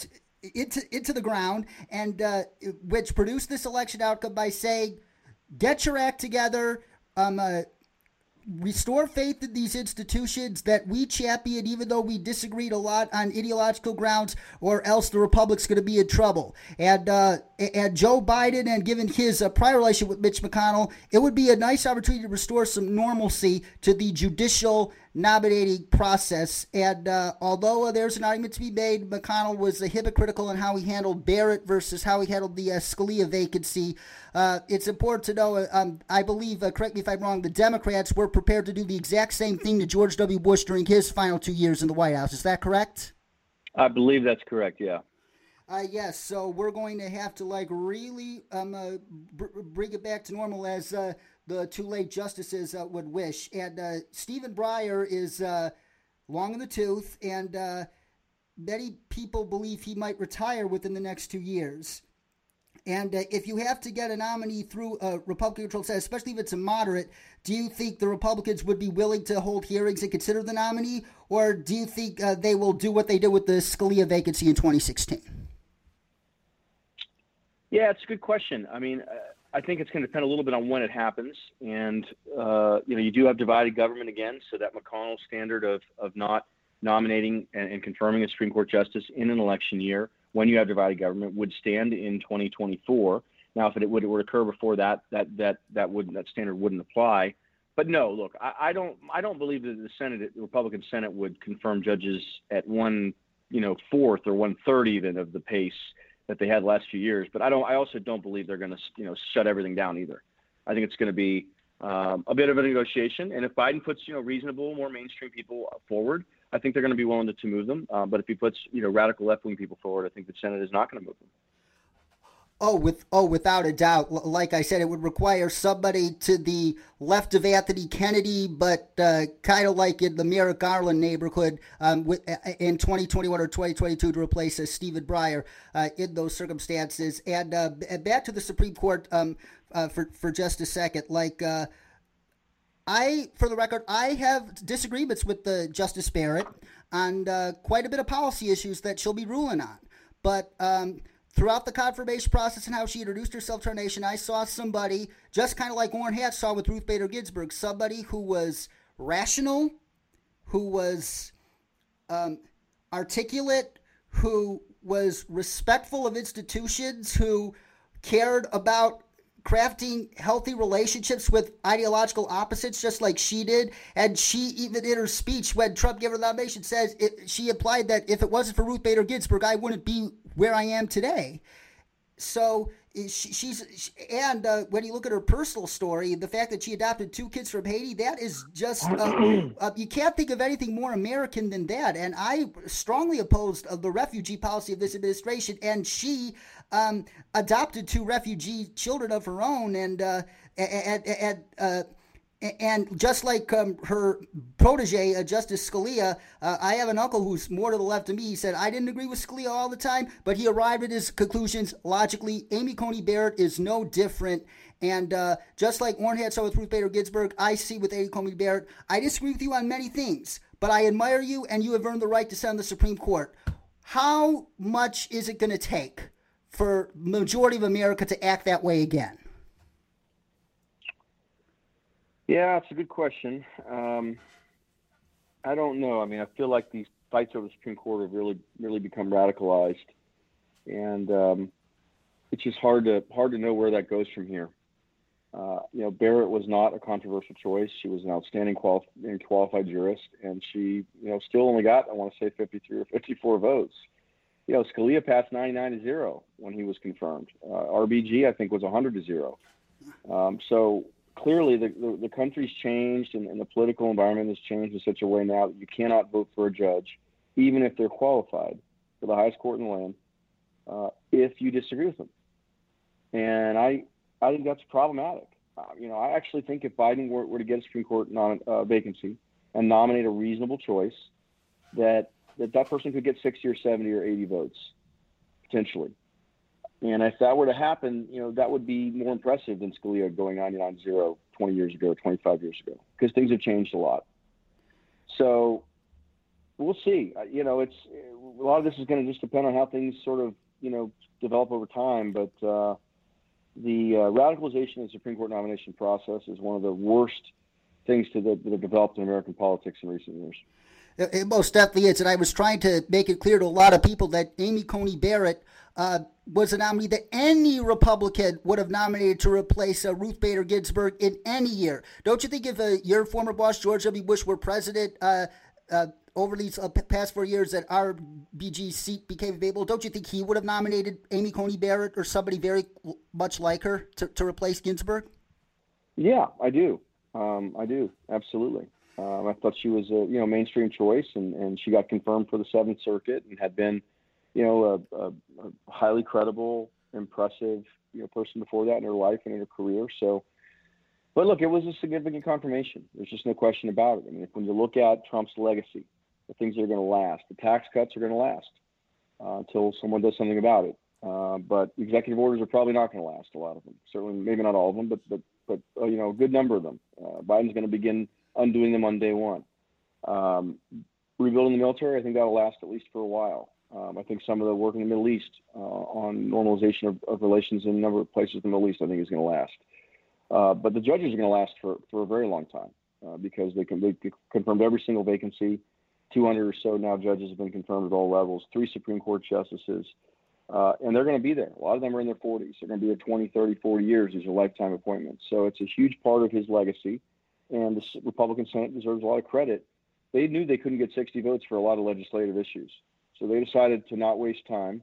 into into the ground, and uh, which produced this election outcome by saying, "Get your act together." Um, uh, restore faith in these institutions that we champion, even though we disagreed a lot on ideological grounds, or else the republic's going to be in trouble. And uh, and Joe Biden, and given his uh, prior relationship with Mitch McConnell, it would be a nice opportunity to restore some normalcy to the judicial nominating process. And uh, although uh, there's an argument to be made, McConnell was hypocritical in how he handled Barrett versus how he handled the uh, Scalia vacancy. Uh, it's important to know, uh, um, I believe, uh, correct me if I'm wrong, the Democrats were prepared to do the exact same thing to George W. Bush during his final two years in the White House. Is that correct? I believe that's correct, yeah. Uh, yes, so we're going to have to like really um, uh, br- bring it back to normal as uh, the two late justices uh, would wish. And uh, Stephen Breyer is uh, long in the tooth, and many people believe he might retire within the next two years. And if you have to get a nominee through a Republican controlled Senate, especially if it's a moderate, do you think the Republicans would be willing to hold hearings and consider the nominee? Or do you think they will do what they did with the Scalia vacancy in 2016? Yeah, it's a good question. I mean, I think it's going to depend a little bit on when it happens, and uh, you know you do have divided government again, so that McConnell standard of of not nominating and, and, confirming a Supreme Court justice in an election year when you have divided government would stand in 2024. Now, if it would, it would occur before that, that that that would that standard wouldn't apply. But no, look, I, I don't I don't believe that the Senate, the Republican Senate, would confirm judges at one you know fourth or one third even of the pace that they had the last few years. But I don't. I also don't believe they're going to you know shut everything down either. I think it's going to be um, a bit of a negotiation. And if Biden puts you know reasonable, more mainstream people forward, I think they're going to be willing to, to move them. Uh, but if he puts you know radical left wing people forward, I think the Senate is not going to move them. Oh, with oh, without a doubt. Like I said, it would require somebody to the left of Anthony Kennedy, but uh, kind of like in the Merrick Garland neighborhood um, with, in 2021 or 2022 to replace uh, Stephen Breyer uh, in those circumstances. And uh, back to the Supreme Court um, uh, for for just a second. Like I, for the record, I have disagreements with the Justice Barrett on quite a bit of policy issues that she'll be ruling on, but. Um, throughout the confirmation process and how she introduced herself to our nation, I saw somebody, just kind of like Orrin Hatch saw with Ruth Bader Ginsburg, somebody who was rational, who was um, articulate, who was respectful of institutions, who cared about crafting healthy relationships with ideological opposites, just like she did. And she even in her speech when Trump gave her the nomination says it, she implied that if it wasn't for Ruth Bader Ginsburg, I wouldn't be where I am today. So she, she's she, and uh, when you look at her personal story, the fact that she adopted two kids from Haiti, that is just uh, *clears throat* uh, you can't think of anything more American than that. And I strongly opposed the refugee policy of this administration, and she um, adopted two refugee children of her own, and uh, and, and uh, and just like um, her protege, uh, Justice Scalia, uh, I have an uncle who's more to the left of me. He said, I didn't agree with Scalia all the time, but he arrived at his conclusions logically. Amy Coney Barrett is no different. And uh, just like Orrin Hatch saw with Ruth Bader Ginsburg, I see with Amy Coney Barrett, I disagree with you on many things, but I admire you and you have earned the right to sit on the Supreme Court. How much is it going to take for majority of America to act that way again? Yeah, it's a good question. Um, I don't know. I mean, I feel like these fights over the Supreme Court have really, really become radicalized, and um, it's just hard to hard to know where that goes from here. Uh, you know, Barrett was not a controversial choice. She was an outstanding quali- qualified jurist, and she, you know, still only got, I want to say, 53 or 54 votes. You know, Scalia passed 99 to zero when he was confirmed. Uh, RBG, I think, was 100 to zero. Um, so clearly, the, the, the country's changed, and, and the political environment has changed in such a way now that you cannot vote for a judge, even if they're qualified for the highest court in the land, uh, if you disagree with them. And I, I think that's problematic. Uh, you know, I actually think if Biden were, were to get a Supreme Court non, uh, vacancy and nominate a reasonable choice, that, that that person could get 60 or 70 or 80 votes potentially. And if that were to happen, you know, that would be more impressive than Scalia going 99 0 20 years ago, 25 years ago, because things have changed a lot. So we'll see. Uh, you know, it's a lot of this is going to just depend on how things sort of, you know, develop over time. But, uh, the uh, radicalization of the Supreme Court nomination process is one of the worst things to the, that have developed in American politics in recent years. It most definitely is, and I was trying to make it clear to a lot of people that Amy Coney Barrett uh, was a nominee that any Republican would have nominated to replace uh, Ruth Bader Ginsburg in any year. Don't you think if uh, your former boss George W. Bush were president, uh, uh, over these uh, past four years that RBG's seat became available, don't you think he would have nominated Amy Coney Barrett or somebody very much like her to, to replace Ginsburg? Yeah, I do. Um, I do absolutely. Um, I thought she was a you know mainstream choice, and, and she got confirmed for the Seventh Circuit and had been, you know, a, a, a highly credible, impressive you know person before that in her life and in her career. So but look, it was a significant confirmation. There's just no question about it. I mean, when you look at Trump's legacy, the things that are going to last. The tax cuts are going to last uh, until someone does something about it. Uh, but executive orders are probably not going to last. A lot of them, certainly, maybe not all of them, but but but uh, you know, a good number of them. Uh, Biden's going to begin undoing them on day one. Um, rebuilding the military, I think that'll last at least for a while. Um, I think some of the work in the Middle East uh, on normalization of, of, relations in a number of places in the Middle East, I think, is going to last. Uh, but the judges are going to last for, for a very long time because they can they confirmed every single vacancy 200 or so now judges have been confirmed at all levels, three Supreme Court justices, uh, and they're going to be there. A lot of them are in their 40s. They're going to be there 20, 30, 40 years. These are lifetime appointments. So it's a huge part of his legacy, and the Republican Senate deserves a lot of credit. They knew they couldn't get 60 votes for a lot of legislative issues, so they decided to not waste time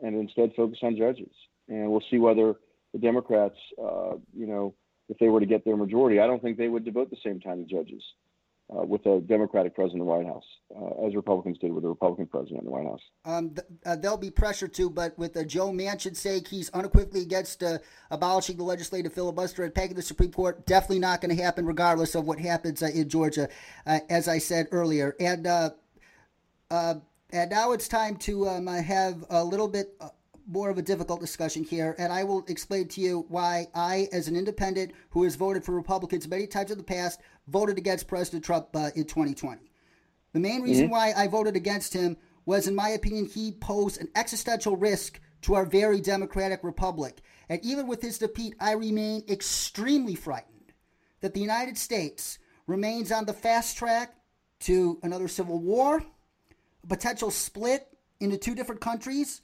and instead focus on judges. And we'll see whether the Democrats, uh, you know, if they were to get their majority, I don't think they would devote the same time to judges uh, with a Democratic president in the White House, uh, as Republicans did with a Republican president in the White House. Um, th- uh, there'll be pressure too, but with Joe Manchin saying he's unequivocally against uh, abolishing the legislative filibuster and pegging the Supreme Court, definitely not going to happen, regardless of what happens uh, in Georgia, as I said earlier. And and now it's time to um, have a little bit more of a difficult discussion here, and I will explain to you why I, as an independent who has voted for Republicans many times in the past, voted against President Trump uh, in 2020. The main reason mm-hmm. why I voted against him was, in my opinion, he posed an existential risk to our very democratic republic. And even with his defeat, I remain extremely frightened that the United States remains on the fast track to another civil war, potential split into two different countries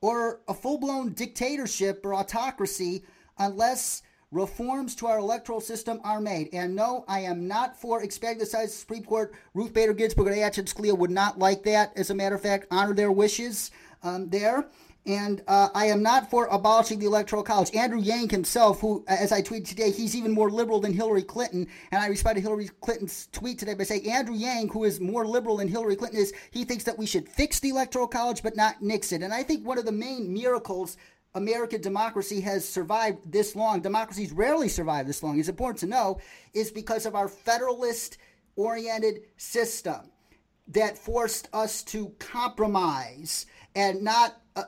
or a full blown dictatorship or autocracy unless reforms to our electoral system are made. And no, I am not for expanding the size of the Supreme Court. Ruth Bader Ginsburg and Antonin Scalia would not like that. As a matter of fact, honor their wishes um, there. And uh, I am not for abolishing the Electoral College. Andrew Yang himself, who, as I tweeted today, he's even more liberal than Hillary Clinton. And I responded to Hillary Clinton's tweet today by saying Andrew Yang, who is more liberal than Hillary Clinton is, he thinks that we should fix the Electoral College but not nix it. And I think one of the main miracles American democracy has survived this long, democracies rarely survive this long, is important to know, is because of our federalist oriented system that forced us to compromise and not uh,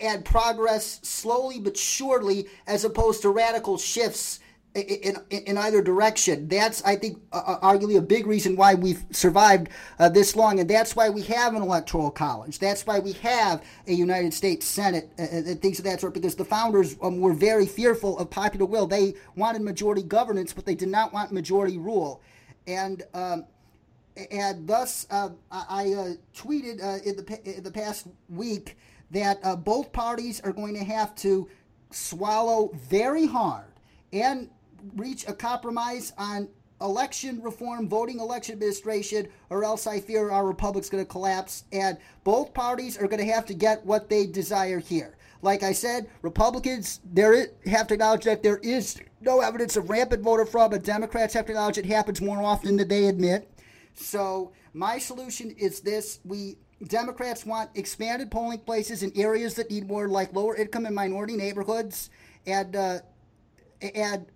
and progress slowly but surely as opposed to radical shifts in, in, in either direction. That's, I think, uh, uh, arguably a big reason why we've survived uh, this long, and that's why we have an electoral college. That's why we have a United States Senate uh, uh and things of that sort. Because the founders um, were very fearful of popular will. They wanted majority governance, but they did not want majority rule, and. Um, and thus, I tweeted in the in the past week that uh, both parties are going to have to swallow very hard and reach a compromise on election reform, voting election administration, or else I fear our republic's going to collapse. And both parties are going to have to get what they desire here. Like I said, Republicans there is, have to acknowledge that there is no evidence of rampant voter fraud, but Democrats have to acknowledge it happens more often than they admit. So my solution is this: we Democrats want expanded polling places in areas that need more, like lower income and minority neighborhoods, and uh, and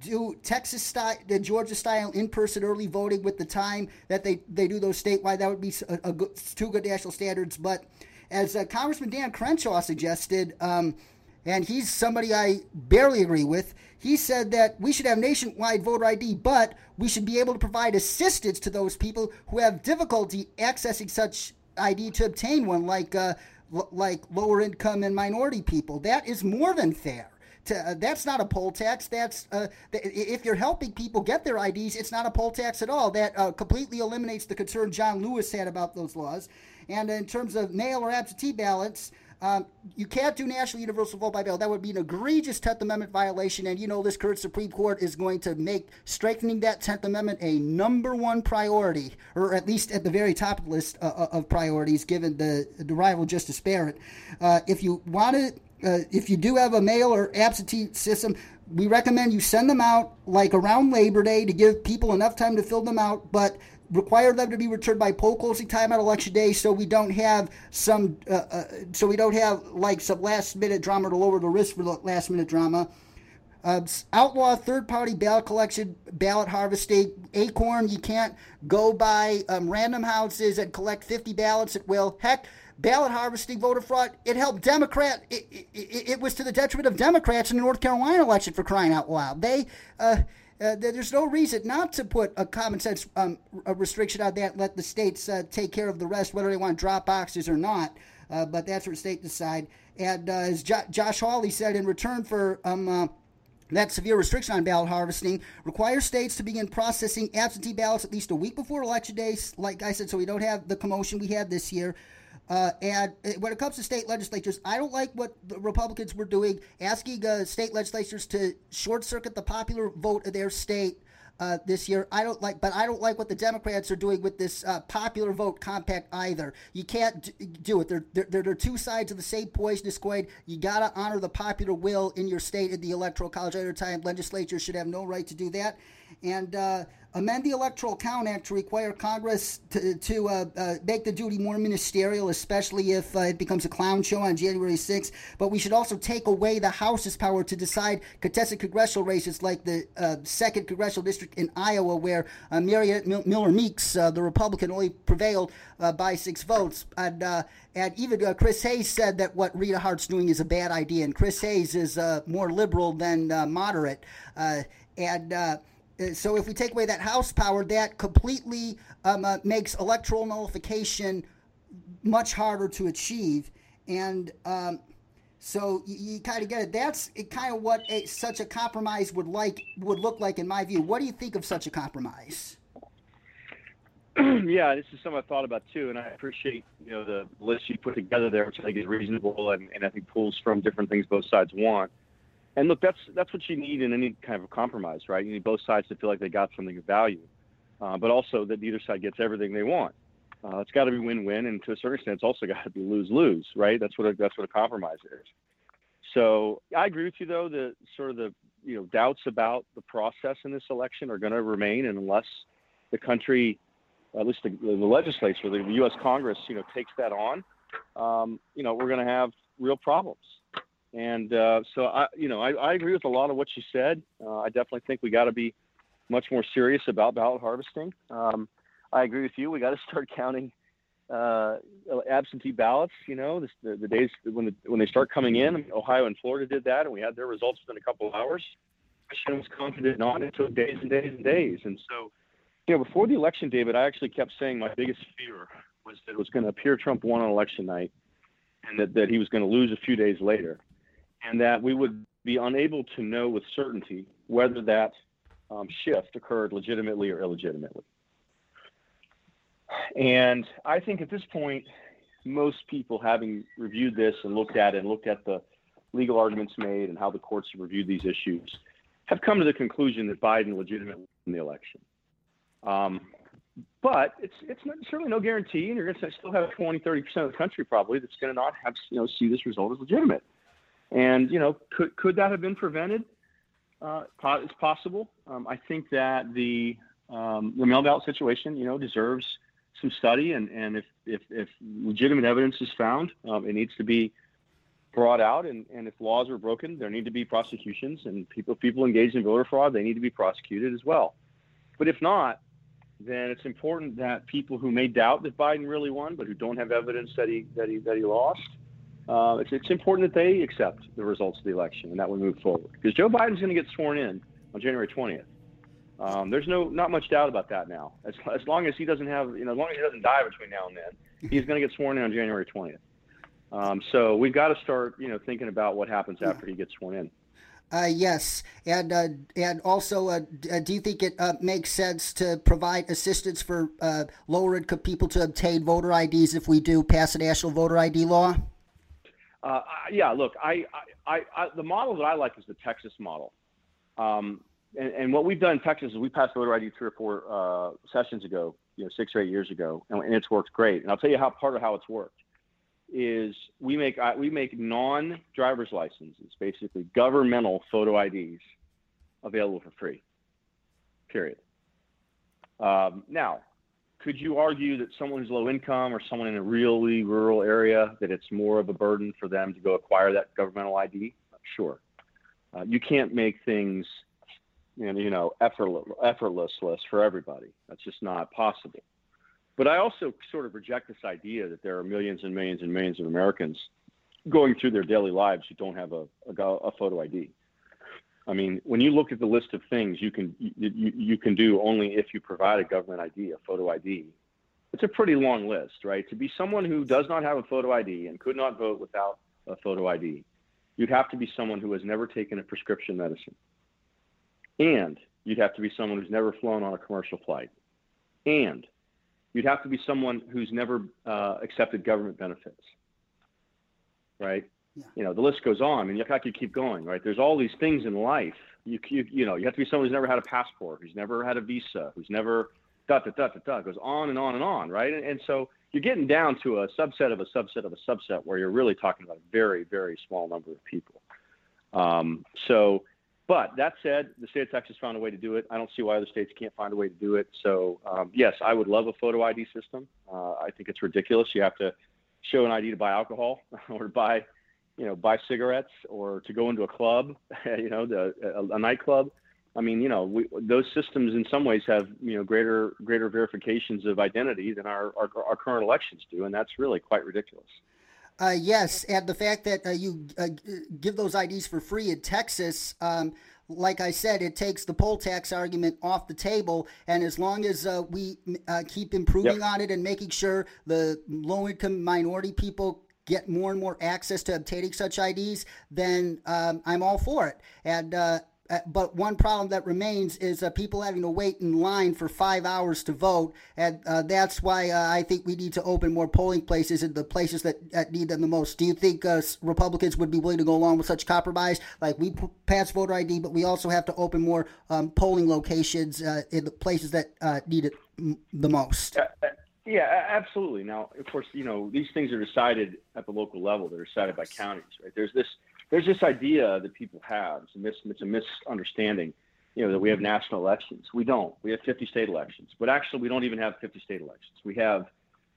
do Texas style, the Georgia style in person early voting with the time that they, they do those statewide. That would be a, a good, two good national standards. But as uh, Congressman Dan Crenshaw suggested, um, and he's somebody I barely agree with, he said that we should have nationwide voter ID, but we should be able to provide assistance to those people who have difficulty accessing such ID to obtain one, like uh, like lower income and minority people. That is more than fair. To, uh, that's not a poll tax. That's uh, th- if you're helping people get their IDs, it's not a poll tax at all. That uh, completely eliminates the concern John Lewis had about those laws. And in terms of mail or absentee ballots, um, you can't do national universal vote by mail. That would be an egregious 10th Amendment violation. And you know, this current Supreme Court is going to make strengthening that 10th Amendment a number one priority, or at least at the very top of the list uh, uh of priorities, given the, the rival Justice Barrett. Uh, if you want to, uh, if you do have a mail or absentee system, we recommend you send them out like around Labor Day to give people enough time to fill them out. But require them to be returned by poll closing time on election day, so we don't have some, uh, uh, so we don't have like some last minute drama to lower the risk for the last minute drama. Uh, outlaw third party ballot collection, ballot harvesting. Acorn, you can't go by um, random houses and collect 50 ballots at will. Heck, ballot harvesting, voter fraud, it helped Democrat. It, it, it, was to the detriment of Democrats in the North Carolina election for crying out loud. They, uh, uh, there's no reason not to put a common sense um, a restriction on that. Let the states uh, take care of the rest, whether they want drop boxes or not. Uh, but that's what states decide. And uh, as jo- Josh Hawley said, in return for um, uh, that severe restriction on ballot harvesting requires states to begin processing absentee ballots at least a week before election day, like I said, so we don't have the commotion we had this year. Uh, and when it comes to state legislatures, I don't like what the Republicans were doing, asking uh, state legislatures to short circuit the popular vote of their state uh, this year. I don't like, but I don't like what the Democrats are doing with this uh, popular vote compact either. You can't do it. They're, they're, they're two sides of the same poisonous coin. You got to honor the popular will in your state in the Electoral College. At a time, legislatures should have no right to do that. And uh, amend the Electoral Count Act to require Congress to, to uh, uh, make the duty more ministerial, especially if uh, it becomes a clown show on January 6th. But we should also take away the House's power to decide contested congressional races like the uh, second congressional district in Iowa, where uh, Mariannette Miller Meeks, uh, the Republican, only prevailed by six votes. And, and even Chris Hayes said that what Rita Hart's doing is a bad idea. And Chris Hayes is more liberal than moderate. and uh, so if we take away that House power, that completely um, uh, makes electoral nullification much harder to achieve. And um, so you, you kind of get it. That's kind of what a, such a compromise would like would look like in my view. What do you think of such a compromise? *clears throat* yeah, this is something I thought about too, and I appreciate you know the list you put together there, which I think is reasonable and, and I think pulls from different things both sides want. And look, that's that's what you need in any kind of compromise, right? You need both sides to feel like they got something of value, uh, but also that neither side gets everything they want. Uh, it's got to be win-win, and to a certain extent, it's also *laughs* got to be lose-lose, right? That's what a, that's what a compromise is. So I agree with you, though. The sort of the you know doubts about the process in this election are going to remain, and unless the country, at least the, the legislature, the U.S. Congress, you know, takes that on, um, you know, we're going to have real problems. And uh, so I, you know, I, I, agree with a lot of what you said. Uh, I definitely think we got to be much more serious about ballot harvesting. Um, I agree with you. We got to *laughs* start counting uh, absentee ballots. You know, the, the, days when the, when they start coming in. Ohio and Florida did that, and we had their results within a couple of hours. I was confident on. It took days and days and days. And so, you know, before the election, David, I actually kept saying my biggest fear was that it was going to appear Trump won on election night and that, that he was going to lose a few days later and that we would be unable to know with certainty whether that um, shift occurred legitimately or illegitimately. And I think at this point, most people, having reviewed this and looked at it and looked at the legal arguments made and how the courts have reviewed these issues, have come to the conclusion that Biden legitimately won the election. Um, but it's it's not, certainly no guarantee, and you're going to still have 20, 30 percent of the country probably that's going to not have you know see this result as legitimate. And you know, could could that have been prevented? Uh, it's possible. Um, I think that the um, mail ballot situation, you know, deserves some study, and and if if, if legitimate evidence is found, um, it needs to be brought out, and, and if laws are broken, there need to be prosecutions, and people people engaged in voter fraud, they need to be prosecuted as well. But if not, then it's important that people who may doubt that Biden really won, but who don't have evidence that he that he that he lost, uh, it's, it's important that they accept the results of the election and that we move forward. Because Joe Biden's going to get sworn in on January 20th. Um, there's no not much doubt about that now. As, as long as he doesn't have, you know, as long as he doesn't die between now and then, he's going to get sworn in on January 20th. Um, so we've got to start, you know, thinking about what happens after he gets sworn in. Uh, yes, and uh, and also, uh, uh do you think it uh, makes sense to provide assistance for uh, lower income people to obtain voter IDs if we do pass a national voter ID law? Yeah, look, I, I, I, the model that I like is the Texas model. Um, and, and, what we've done in Texas is we passed voter ID three or four sessions ago, you know, six or eight years ago, and, and it's worked great. And I'll tell you how part of how it's worked is we make we make non-driver's licenses, basically governmental photo IDs, available for free. Period. Um, now, could you argue that someone who's low income or someone in a really rural area that it's more of a burden for them to go acquire that governmental ID? Sure. Uh, you can't make things, you know, you know effortless, for everybody. That's just not possible. But I also sort of reject this idea that there are millions and millions and millions of Americans going through their daily lives who don't have a, a, a photo ID. I mean, when you look at the list of things you can you, you, can do only if you provide a government ID, a photo ID, it's a pretty long list, right? To be someone who does not have a photo ID and could not vote without a photo ID, you'd have to be someone who has never taken a prescription medicine. And you'd have to be someone who's never flown on a commercial flight. And you'd have to be someone who's never uh, accepted government benefits, right? Yeah. You know, the list goes on. and mean, I could keep going, right? There's all these things in life. You, you, you know, you have to be someone who's never had a passport, who's never had a visa, who's never da da da da da. Goes on and on and on, right? And, and so you're getting down to a subset of a subset of a subset where you're really talking about a very, very small number of people. Um, so but that said, the state of Texas found a way to do it. I don't see why other states can't find a way to do it. So um, yes, I would love a photo ID system. Uh, I think it's ridiculous. You have to show an ID to buy alcohol *laughs* or to buy, you know, buy cigarettes or to go into a club, *laughs* you know, the, a, a nightclub. I mean, you know, we, those systems in some ways have you know greater greater verifications of identity than our, our, our current elections do, and that's really quite ridiculous. Uh, yes, and the fact that uh, you uh, give those IDs for free in Texas, um, like I said, it takes the poll tax argument off the table. And as long as uh, we uh, keep improving yep. on it and making sure the low income minority people get more and more access to obtaining such IDs, then um, I'm all for it. And uh, uh, but one problem that remains is uh, people having to wait in line for five hours to vote, and uh, that's why uh, I think we need to open more polling places in the places that, need them the most. Do you think uh, Republicans would be willing to go along with such compromise? Like we p- pass voter ID, but we also have to open more um, polling locations uh, in the places that need it m- the most. Yeah, absolutely. Now, of course, you know these things are decided at the local level. They're decided by counties, right? There's this there's this idea that people have. It's a, mis, it's a misunderstanding, you know, that we have national elections. We don't. We have 50 state elections, but actually we don't even have 50 state elections. We have,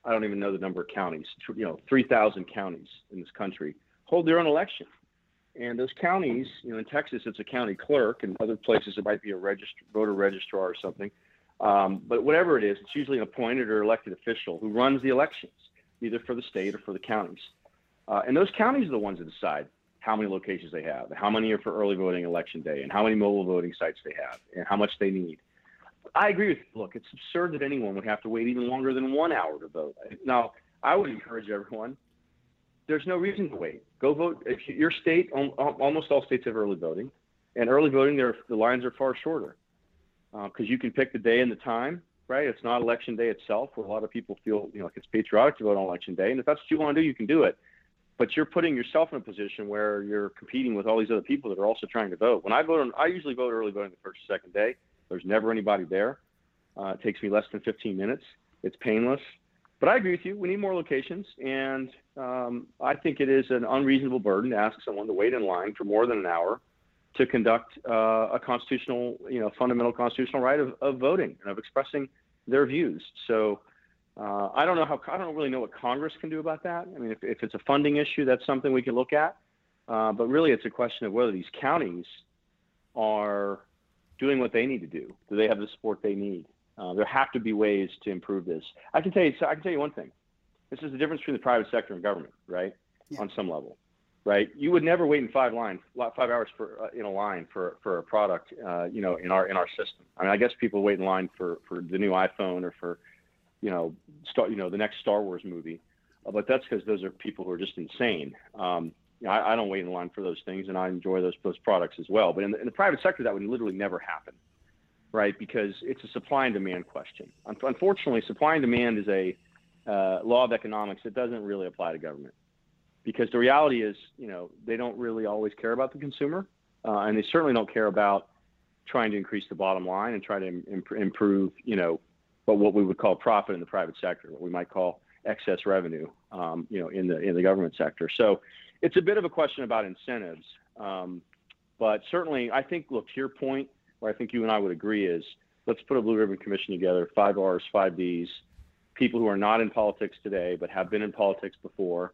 I don't even know the number of counties. You know, 3,000 counties in this country hold their own election. And those counties, you know, in Texas, it's a county clerk, and other places it might be a regist- voter registrar or something. Um, but whatever it is, it's usually an appointed or elected official who runs the elections, either for the state or for the counties. Uh, and those counties are the ones that decide how many locations they have, how many are for early voting election day, and how many mobile voting sites they have, and how much they need. I agree with you. Look, it's absurd that anyone would have to wait even longer than one hour to vote. Now, I would encourage everyone. There's no reason to wait. Go vote. If your state, almost all states have early voting, and early voting, the lines are far shorter because uh, you can pick the day and the time. Right? It's not election day itself, where a lot of people feel you know like it's patriotic to vote on election day, and if that's what you want to do, you can do it. But you're putting yourself in a position where you're competing with all these other people that are also trying to vote. When I vote, on, I usually vote early voting the first or second day. There's never anybody there. Uh, it takes me less than 15 minutes. It's painless. But I agree with you. We need more locations, and um, I think it is an unreasonable burden to ask someone to wait in line for more than an hour to conduct uh, a constitutional, you know, fundamental constitutional right of, of voting and of expressing their views. So uh, I don't know how I don't really know what Congress can do about that. I mean, if, if it's a funding issue, that's something we can look at. Uh, but really, it's a question of whether these counties are doing what they need to do. Do they have the support they need? Uh, there have to be ways to improve this. I can tell you. I can tell you one thing. This is the difference between the private sector and government, right? Yeah. On some level, right? You would never wait in five lines, five hours for uh, in a line for for a product, uh, you know, in our in our system. I mean, I guess people wait in line for for the new iPhone or for, you know, star, you know, the next Star Wars movie, uh, but that's because those are people who are just insane. Um, you know, I, I, don't wait in line for those things, and I enjoy those those products as well. But in the, in the private sector, that would literally never happen right? Because it's a supply and demand question. Unfortunately, supply and demand is a uh, law of economics that doesn't really apply to government. Because the reality is, you know, they don't really always care about the consumer, uh, and they certainly don't care about trying to increase the bottom line and try to Im- improve, you know, what, what we would call profit in the private sector, what we might call excess revenue, um, you know, in the in the government sector. So it's a bit of a question about incentives. Um, but certainly, I think, look, to your point, where I think you and I would agree is let's put a blue ribbon commission together, five R's, five D's, people who are not in politics today but have been in politics before,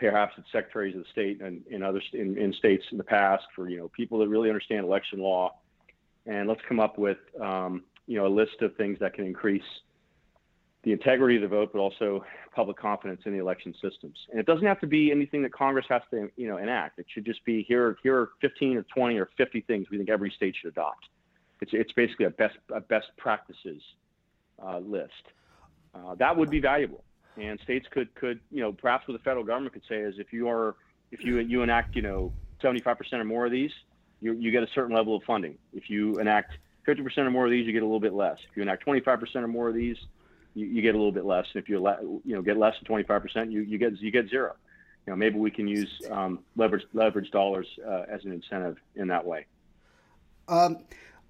perhaps it's secretaries of the state and in other in, in states in the past for you know people that really understand election law, and let's come up with um, you know a list of things that can increase the integrity of the vote, but also public confidence in the election systems. And it doesn't have to be anything that Congress has to, you know, enact. It should just be here. Here are 15 or 20 or 50 things we think every state should adopt. It's it's basically a best a best practices uh, list. Uh, that would be valuable, and states could could you know perhaps what the federal government could say is if you are if you you enact you know 75% or more of these, you you get a certain level of funding. If you enact 50% or more of these, you get a little bit less. If you enact 25% or more of these, you, you get a little bit less. If you you know get less than 25%, you you get you get zero. You know maybe we can use um, leverage leverage dollars uh, as an incentive in that way. Um,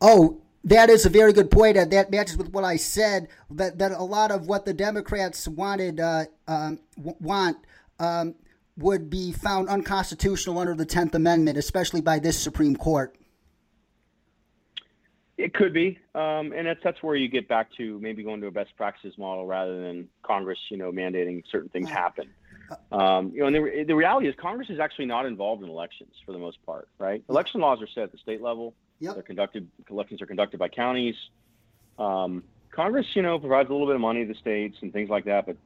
oh, that is a very good point, and that matches with what I said. That that a lot of what the Democrats wanted uh, um, want um, would be found unconstitutional under the Tenth Amendment, especially by this Supreme Court. It could be, um, and that's that's where you get back to maybe going to a best practices model rather than Congress, you know, mandating certain things happen. Um, you know, and the, the reality is Congress is actually not involved in elections for the most part, right? Election laws are set at the state level. Yep. They're conducted. Elections are conducted by counties. Um, Congress, you know, provides a little bit of money to the states and things like that, but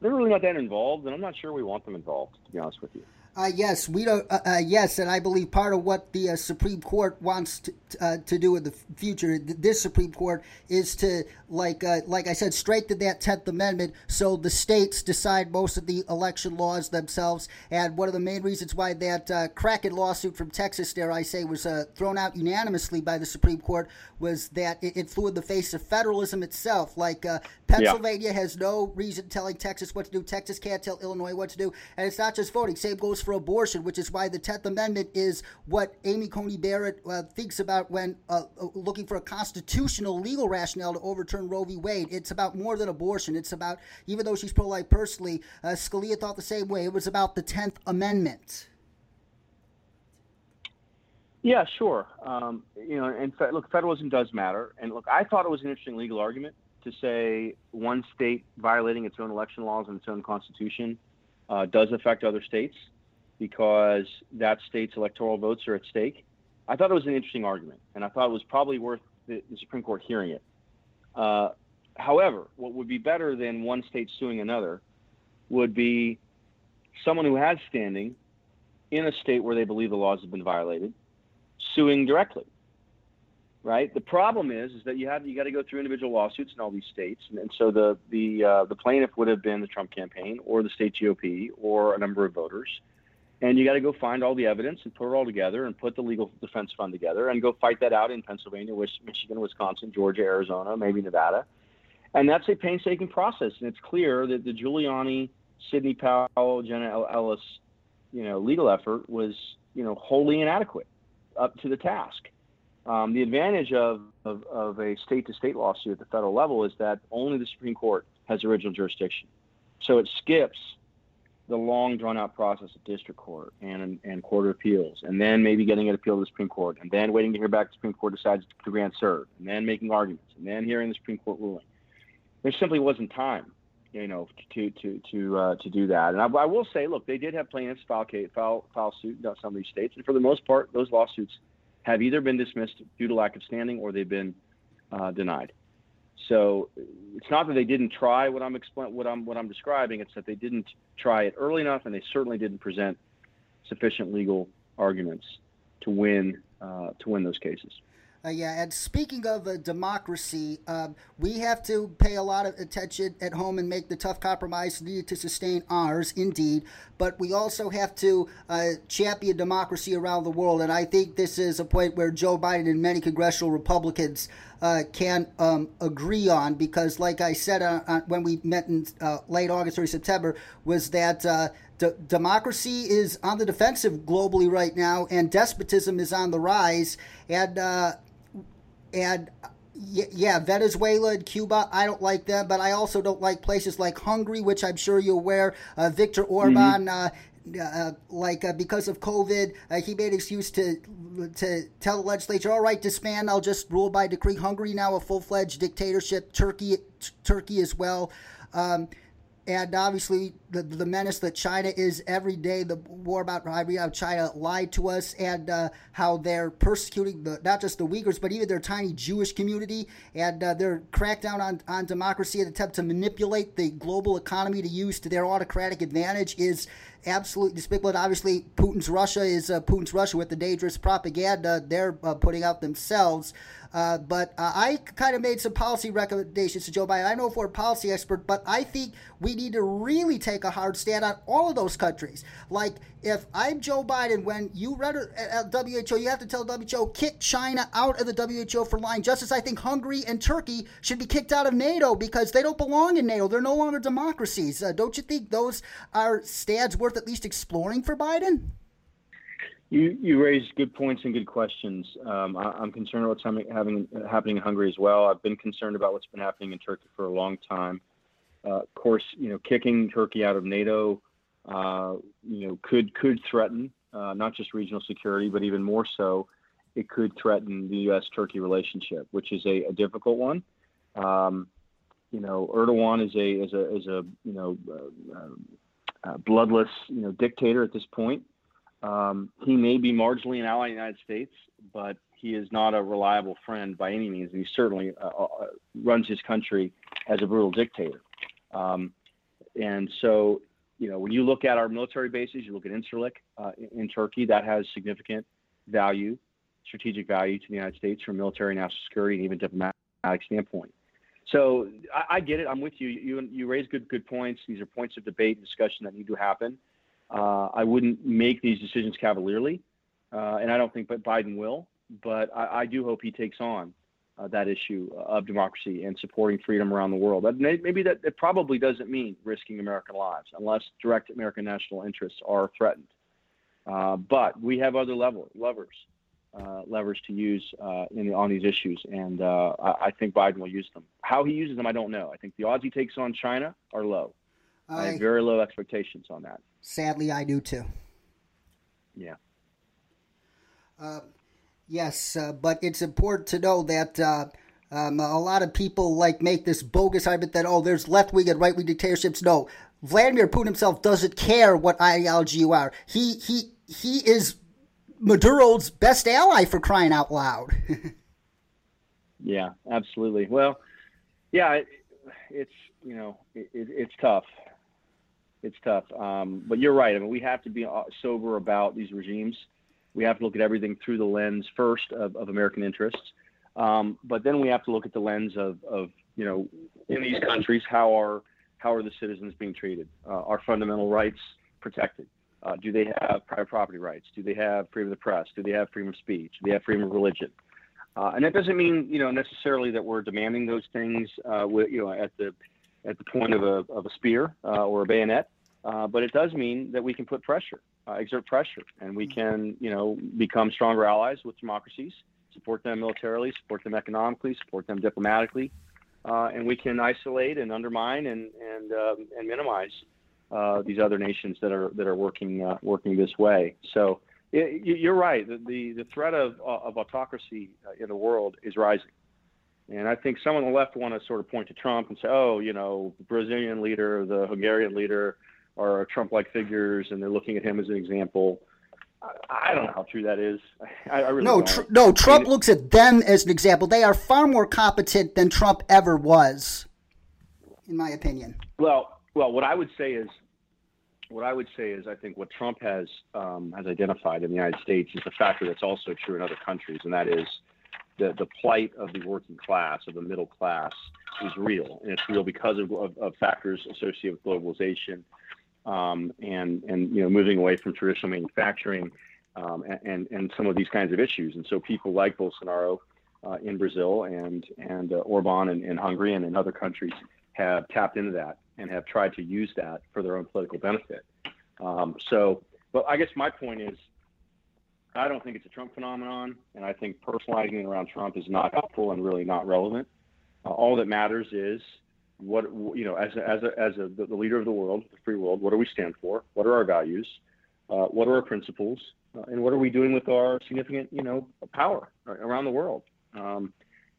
they're really not that involved, and I'm not sure we want them involved, to be honest with you. Uh, yes, we don't. Uh, uh, yes, and I believe part of what the uh, Supreme Court wants to, uh, to do in the future, this Supreme Court, is to like uh, like I said, straighten that Tenth Amendment so the states decide most of the election laws themselves. And one of the main reasons why that uh, Kraken lawsuit from Texas, dare I say, was thrown out unanimously by the Supreme Court was that it, it flew in the face of federalism itself. Like Pennsylvania yeah. has no reason telling Texas what to do. Texas can't tell Illinois what to do, and it's not just voting. Same goes for abortion, which is why the 10th Amendment is what Amy Coney Barrett uh, thinks about when uh, uh, looking for a constitutional legal rationale to overturn Roe v. Wade. It's about more than abortion. It's about, even though she's pro life personally, uh, Scalia thought the same way. It was about the 10th Amendment. Yeah, sure. Um, you know, and fe- look, federalism does matter. And look, I thought it was an interesting legal argument to say one state violating its own election laws and its own constitution uh, does affect other states because that state's electoral votes are at stake. I thought it was an interesting argument, and I thought it was probably worth the, the Supreme Court hearing it. Uh, however, what would be better than one state suing another would be someone who has standing in a state where they believe the laws have been violated, suing directly. Right. The problem is, is that you have you got to go through individual lawsuits in all these states, and, and so the the uh, the plaintiff would have been the Trump campaign or the state GOP or a number of voters, and you got to go find all the evidence and put it all together and put the legal defense fund together and go fight that out in Pennsylvania, Michigan, Wisconsin, Georgia, Arizona, maybe Nevada, and that's a painstaking process. And it's clear that the Giuliani, Sidney Powell, Jenna Ellis, you know, legal effort was you know wholly inadequate up to the task. Um, the advantage of, of, of a state to state lawsuit at the federal level is that only the Supreme Court has original jurisdiction. So it skips the long drawn out process of district court and, and court of appeals, and then maybe getting it appealed to the Supreme Court, and then waiting to hear back the Supreme Court decides to grant cert, and then making arguments, and then hearing the Supreme Court ruling. There simply wasn't time, you know, to to to uh, to do that. And I, I, will say, look, they did have plaintiffs file file file suit in some of these states, and for the most part, those lawsuits have either been dismissed due to lack of standing or they've been uh, denied. So it's not that they didn't try what I'm what I'm what I'm describing. It's that they didn't try it early enough, and they certainly didn't present sufficient legal arguments to win uh, to win those cases. Uh, yeah, and speaking of uh, democracy, um, we have to pay a lot of attention at home and make the tough compromise needed to sustain ours, indeed. But we also have to uh, champion democracy around the world. And I think this is a point where Joe Biden and many congressional Republicans uh, can um, agree on because, like I said uh, when we met in uh, late August, or September, was that D- democracy is on the defensive globally right now, and despotism is on the rise. And uh, and yeah, Venezuela and Cuba, I don't like them, but I also don't like places like Hungary, which I'm sure you're aware. Uh, Viktor Orban, mm-hmm. uh, uh, like uh, because of COVID, uh, he made excuse to to tell the legislature, "All right, disband. I'll just rule by decree." Hungary now a full fledged dictatorship. Turkey, t- Turkey as well. Um, and obviously the the menace that China is every day. The war about how China lied to us and uh, how they're persecuting the, not just the Uyghurs but even their tiny Jewish community and uh, their crackdown on on democracy and attempt to manipulate the global economy to use to their autocratic advantage is absolutely despicable. And obviously, Putin's Russia is uh, Putin's Russia with the dangerous propaganda they're uh, putting out themselves. Uh, but uh, I kind of made some policy recommendations to Joe Biden. I know for a policy expert, but I think we need to really take a hard stand on all of those countries. Like, if I'm Joe Biden, when you read at WHO, you have to tell WHO, kick China out of the WHO for lying, just as I think Hungary and Turkey should be kicked out of NATO because they don't belong in NATO. They're no longer democracies. Uh, don't you think those are stands worth at least exploring for Biden? You you raised good points and good questions. Um, I, am concerned about what's having, happening in Hungary as well. I've been concerned about what's been happening in Turkey for a long time. Uh, of course, you know, kicking Turkey out of NATO, uh, you know, could could threaten uh, not just regional security, but even more so, it could threaten the U.S.-Turkey relationship, which is a, a difficult one. Um, you know, Erdogan is a is a is a you know uh, uh, bloodless you know dictator at this point. Um, he may be marginally an ally of the United States, but he is not a reliable friend by any means. And he certainly runs his country as a brutal dictator. Um, and so, you know, when you look at our military bases, you look at Incirlik uh, in, Turkey, that has significant value, strategic value to the United States from military, national security, and even diplomatic standpoint. So I, I get it. I'm with you. You you raise good good points. These are points of debate and discussion that need to happen. Uh, I wouldn't make these decisions cavalierly, uh, and I don't think but Biden will. But I, I do hope he takes on uh, that issue of democracy and supporting freedom around the world. That may, maybe that it probably doesn't mean risking American lives unless direct American national interests are threatened. Uh, but we have other level, levers, uh, levers to use uh, in, on these issues, and I, I think Biden will use them. How he uses them, I don't know. I think the odds he takes on China are low. I, I have very low expectations on that. Sadly, I do too. Yeah. Yes, uh, but it's important to know that uh, um, a lot of people like make this bogus argument that oh, there's left wing and right wing dictatorships. No, Vladimir Putin himself doesn't care what ideology you are. He he he is Maduro's best ally for crying out loud. *laughs* yeah, absolutely. Well, yeah, it, it's you know it, it, it's tough it's tough. Um, but you're right. I mean, we have to be uh, sober about these regimes. We have to look at everything through the lens first of, of American interests, um, but then we have to look at the lens of, of you know, in these countries, how are how are the citizens being treated? Uh, are fundamental rights protected? Uh, do they have private property rights? Do they have freedom of the press? Do they have freedom of speech? Do they have freedom of religion? Uh, and that doesn't mean, you know, necessarily that we're demanding those things, uh, with, you know, at the at the point of a, of a spear uh, or a bayonet. Uh, but it does mean that we can put pressure, uh, exert pressure, and we can, you know, become stronger allies with democracies, support them militarily, support them economically, support them diplomatically, uh, and we can isolate and undermine and and um, and minimize uh, these other nations that are that are working uh, working this way. So it, you're right. The, the, the threat of of autocracy in the world is rising. And I think some on the left want to sort of point to Trump and say, oh, you know, the Brazilian leader, the Hungarian leader are Trump-like figures, and they're looking at him as an example. I don't know how true that is. I, I really no, tr- no. Trump I mean, looks at them as an example. They are far more competent than Trump ever was, in my opinion. Well, well, what I would say is, what I would say is, I think what Trump has um, has identified in the United States is a factor that's also true in other countries, and that is the the plight of the working class, of the middle class, is real, and it's real because of, of, of factors associated with globalization um, and and you know moving away from traditional manufacturing um, and and some of these kinds of issues. And so people like Bolsonaro uh, in Brazil and and uh, Orban in, in Hungary and in other countries have tapped into that and have tried to use that for their own political benefit. Um, so, but I guess my point is, I don't think it's a Trump phenomenon, and I think personalizing around Trump is not helpful and really not relevant. Uh, all that matters is what you know as a, as a, as a, the leader of the world, the free world. What do we stand for? What are our values? Uh, what are our principles? Uh, and what are we doing with our significant you know power around the world? Um,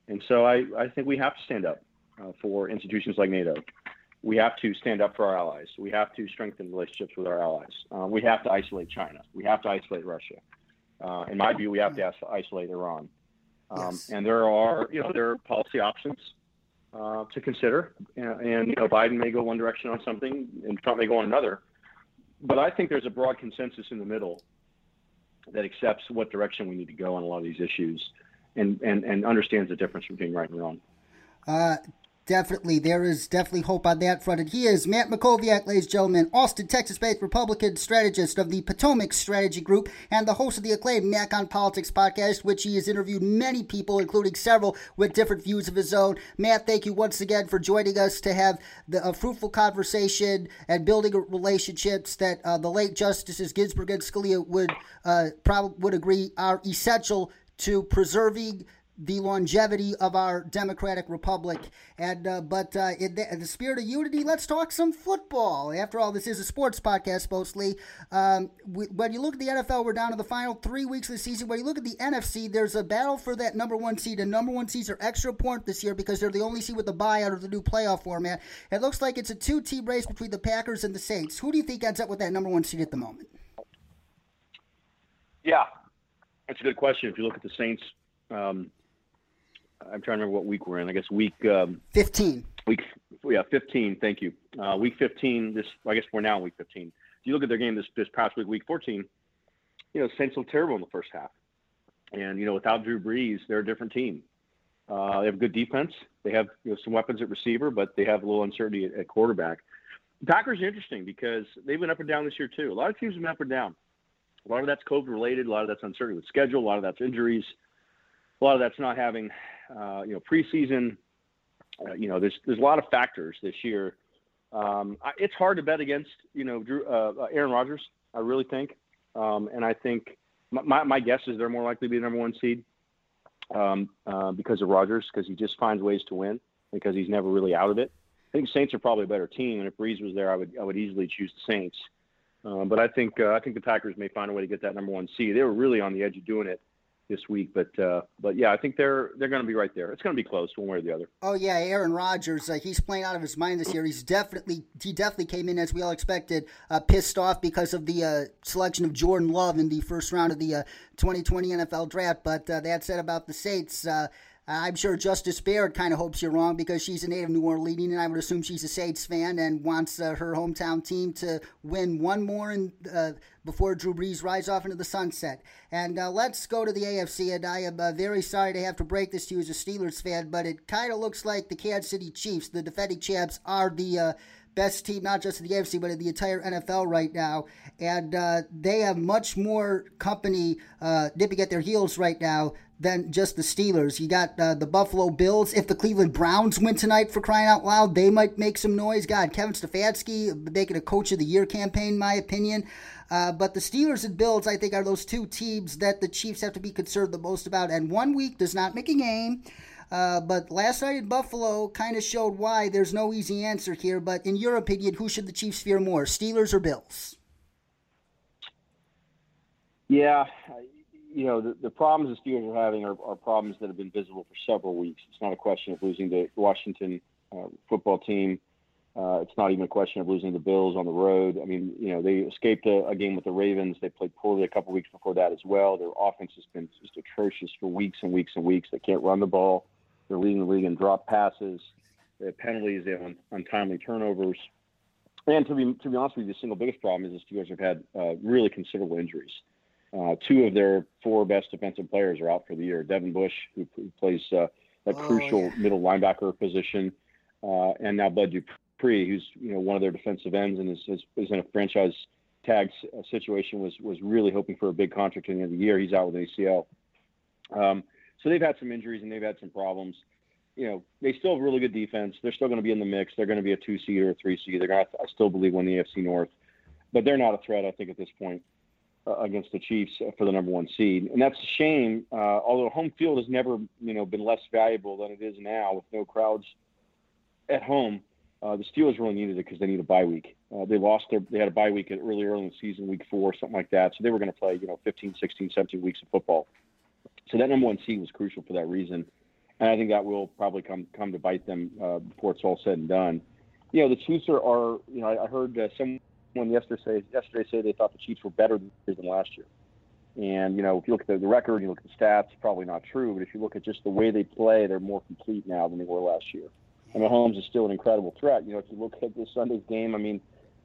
and so I, I think we have to stand up uh, for institutions like NATO. We have to stand up for our allies. We have to strengthen relationships with our allies. Uh, we have to isolate China. We have to isolate Russia. Uh, in my view, we have to isolate Iran. Um, yes. And there are, you know, there are policy options uh, to consider. And, and, you know, Biden may go one direction on something, and Trump may go on another. But I think there's a broad consensus in the middle that accepts what direction we need to go on a lot of these issues, and and, and understands the difference between right and wrong. Uh, Definitely, there is definitely hope on that front. And he is Matt Mackowiak, ladies and gentlemen, Austin, Texas-based Republican strategist of the Potomac Strategy Group and the host of the acclaimed Mack on Politics podcast, which he has interviewed many people, including several with different views of his own. Matt, thank you once again for joining us to have the, a fruitful conversation and building relationships that uh, the late Justices Ginsburg and Scalia would uh, probably would agree are essential to preserving the longevity of our democratic republic. And uh, but uh, in, the, in, the, spirit of unity, let's talk some football. After all, this is a sports podcast mostly. Um, we, when you look at the NFL, we're down to the final three weeks of the season. When you look at the NFC, there's a battle for that number one seed. And number one seeds are extra important this year because they're the only seed with a bye out of the new playoff format. It looks like it's a two-team race between the Packers and the Saints. Who do you think ends up with that number one seed at the moment? Yeah, that's a good question. If you look at the Saints. Um, I'm trying to remember what week we're in. I guess week um, 15. Week yeah, 15. Thank you. Uh, week 15. This I guess we're now in week 15. If you look at their game this this past week, week 14, you know Saints look terrible in the first half, and you know without Drew Brees, they're a different team. Uh, they have good defense. They have you know, some weapons at receiver, but they have a little uncertainty at, at quarterback. The Packers are interesting because they've been up and down this year too. A lot of teams have been up and down. A lot of that's COVID related. A lot of that's uncertainty with schedule. A lot of that's injuries. A lot of that's not having uh, you know, preseason. Uh, you know, there's there's a lot of factors this year. Um, I, it's hard to bet against you know Drew, uh, uh Aaron Rodgers. I really think, um, and I think my, my guess is they're more likely to be the number one seed um, uh, because of Rodgers because he just finds ways to win because he's never really out of it. I think Saints are probably a better team, and if Brees was there, I would I would easily choose the Saints. Um, but I think uh, I think the Packers may find a way to get that number one seed. They were really on the edge of doing it this week. But uh, but yeah, I think they're they're going to be right there. It's going to be close one way or the other. Oh yeah, Aaron Rodgers, uh, he's playing out of his mind this year. He's definitely he definitely came in as we all expected, uh, pissed off because of the uh, selection of Jordan Love in the first round of the 2020 uh, NFL draft. But uh, that said about the Saints. I'm sure Justice Barrett kind of hopes you're wrong because she's a native New Orleanian, and I would assume she's a Saints fan and wants uh, her hometown team to win one more in, uh, before Drew Brees rides off into the sunset. And uh, let's go to the AFC. And I am uh, very sorry to have to break this to you as a Steelers fan, but it kind of looks like the Kansas City Chiefs, the defending champs, are the uh, best team, not just in the AFC, but in the entire NFL right now. And uh, they have much more company uh, nipping at their heels right now than just the Steelers. You got uh, the Buffalo Bills. If the Cleveland Browns win tonight for crying out loud, they might make some noise. God, Kevin Stefanski making a Coach of the Year campaign, my opinion. Uh, but the Steelers and Bills, I think, are those two teams that the Chiefs have to be concerned the most about. And one week does not make a game. Uh, but last night in Buffalo kind of showed why there's no easy answer here. But in your opinion, who should the Chiefs fear more, Steelers or Bills? Yeah, you know, the, the problems the Steelers are having are, are, problems that have been visible for several weeks. It's not a question of losing the Washington uh, football team. Uh, it's not even a question of losing the Bills on the road. I mean, you know, they escaped a, a game with the Ravens. They played poorly a couple weeks before that as well. Their offense has been just atrocious for weeks and weeks and weeks. They can't run the ball. They're leading the league in drop passes. They have penalties. They have un- untimely turnovers. And to be to be honest with you, the single biggest problem is the Steelers have had uh, really considerable injuries. Uh, two of their four best defensive players are out for the year. Devin Bush, who, who plays uh, that oh, crucial yeah. middle linebacker position, uh, and now Bud Dupree, who's you know one of their defensive ends and is, is, is in a franchise tag uh, situation. Was was really hoping for a big contract at the end of the year. He's out with an ACL. Um, so they've had some injuries and they've had some problems. You know, they still have really good defense. They're still going to be in the mix. They're going to be a two seed or a three seed. They're going to, I still believe, win the AFC North, but they're not a threat. I think at this point uh, against the Chiefs for the number one seed, and that's a shame. Uh, although home field has never, you know, been less valuable than it is now with no crowds at home. Uh, the Steelers really needed it because they need a bye week. Uh, they lost their, they had a bye week early, early in the season, week four, something like that. So they were going to play, you know, 15, 16, 17 weeks of football. So that number one seed was crucial for that reason, and I think that will probably come come to bite them uh, before it's all said and done. You know, the Chiefs are, are you know, I, I heard uh, someone yesterday yesterday say they thought the Chiefs were better than last year. And you know, if you look at the, the record, you look at the stats, probably not true. But if you look at just the way they play, they're more complete now than they were last year. And Mahomes is still an incredible threat. You know, if you look at this Sunday's game, I mean,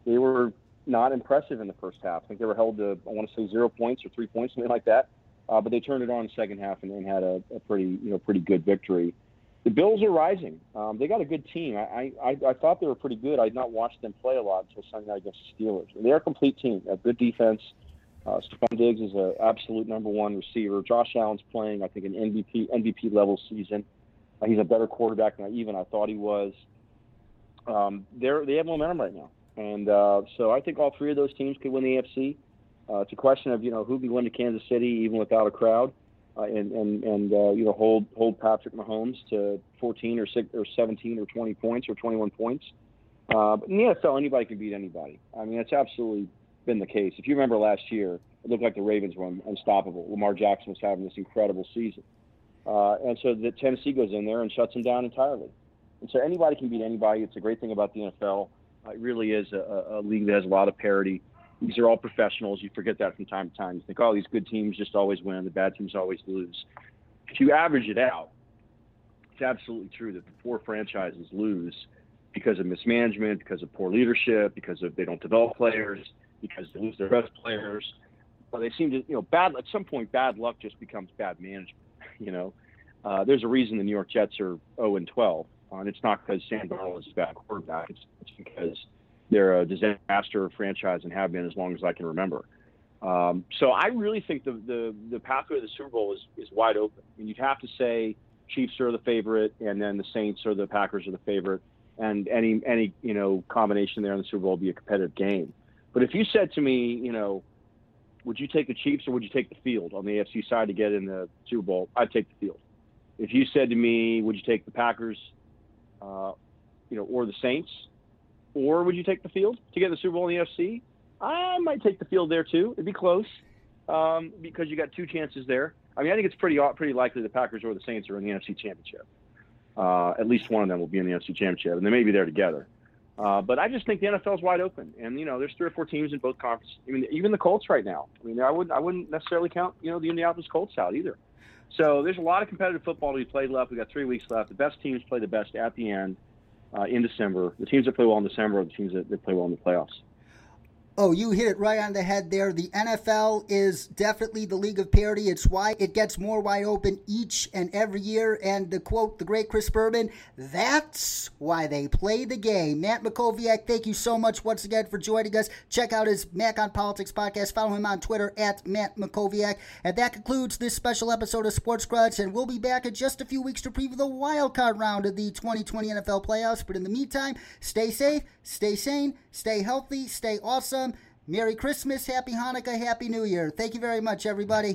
they were not impressive in the first half. I think they were held to, I want to say, zero points or three points, something like that. Uh, but they turned it on in the second half and, and had a, a, pretty, you know, pretty good victory. The Bills are rising. Um, they got a good team. I, I, I thought they were pretty good. I had not watched them play a lot until Sunday night against the Steelers. They're a complete team. A good defense. Uh, Stefon Diggs is an absolute number one receiver. Josh Allen's playing, I think, an MVP MVP level season. Uh, he's a better quarterback than I, even I thought he was. Um, they're they have momentum right now, and uh, so I think all three of those teams could win the AFC. Uh, it's a question of you know who can win to Kansas City even without a crowd, uh, and and and uh, you know hold hold Patrick Mahomes to 14 or six or 17 or 20 points or 21 points. Uh, but in the NFL, anybody can beat anybody. I mean, it's absolutely been the case. If you remember last year, it looked like the Ravens were unstoppable. Lamar Jackson was having this incredible season, uh, and so the Tennessee goes in there and shuts them down entirely. And so anybody can beat anybody. It's a great thing about the NFL. It really is a, a league that has a lot of parity these are all professionals. You forget that from time to time. You think, oh, these good teams just always win, the bad teams always lose. If you average it out, it's absolutely true that the poor franchises lose because of mismanagement, because of poor leadership, because of they don't develop players, because they lose their best players. But they seem to, you know, bad at some point, bad luck just becomes bad management. *laughs* You know, uh, there's a reason the New York Jets are 0 and 12, uh, and it's not because Sam Darnold is a bad quarterback. It's, it's because they're a disaster franchise and have been as long as I can remember. Um, so I really think the, the, the pathway to the Super Bowl is, is wide open. I mean, you'd have to say Chiefs are the favorite, and then the Saints or the Packers are the favorite, and any any you know combination there in the Super Bowl be a competitive game. But if you said to me, you know, would you take the Chiefs or would you take the field on the AFC side to get in the Super Bowl? I'd take the field. If you said to me, would you take the Packers, uh, you know, or the Saints? Or would you take the field to get the Super Bowl in the NFC? I might take the field there too. It'd be close um, because you got two chances there. I mean, I think it's pretty pretty likely the Packers or the Saints are in the NFC Championship. Uh, at least one of them will be in the NFC Championship, and they may be there together. Uh, but I just think the NFL is wide open, and you know, there's three or four teams in both conferences. I mean, even the Colts right now. I mean, I wouldn't I wouldn't necessarily count you know the Indianapolis Colts out either. So there's a lot of competitive football to be played left. We got three weeks left. The best teams play the best at the end uh, Uh, in December. The teams that play well in December are the teams that, that play well in the playoffs. Oh, you hit it right on the head there. The NFL is definitely the league of parity. It's why it gets more wide open each and every year. And to quote the great Chris Berman, that's why they play the game. Matt Mackowiak, thank you so much once again for joining us. Check out his Mack on Politics podcast. Follow him on Twitter at Matt Mackowiak. And that concludes this special episode of Sports Grudge. And we'll be back in just a few weeks to preview the wild card round of the 2020 NFL playoffs. But in the meantime, stay safe, stay sane, stay healthy, stay awesome. Merry Christmas, Happy Hanukkah, Happy New Year. Thank you very much, everybody.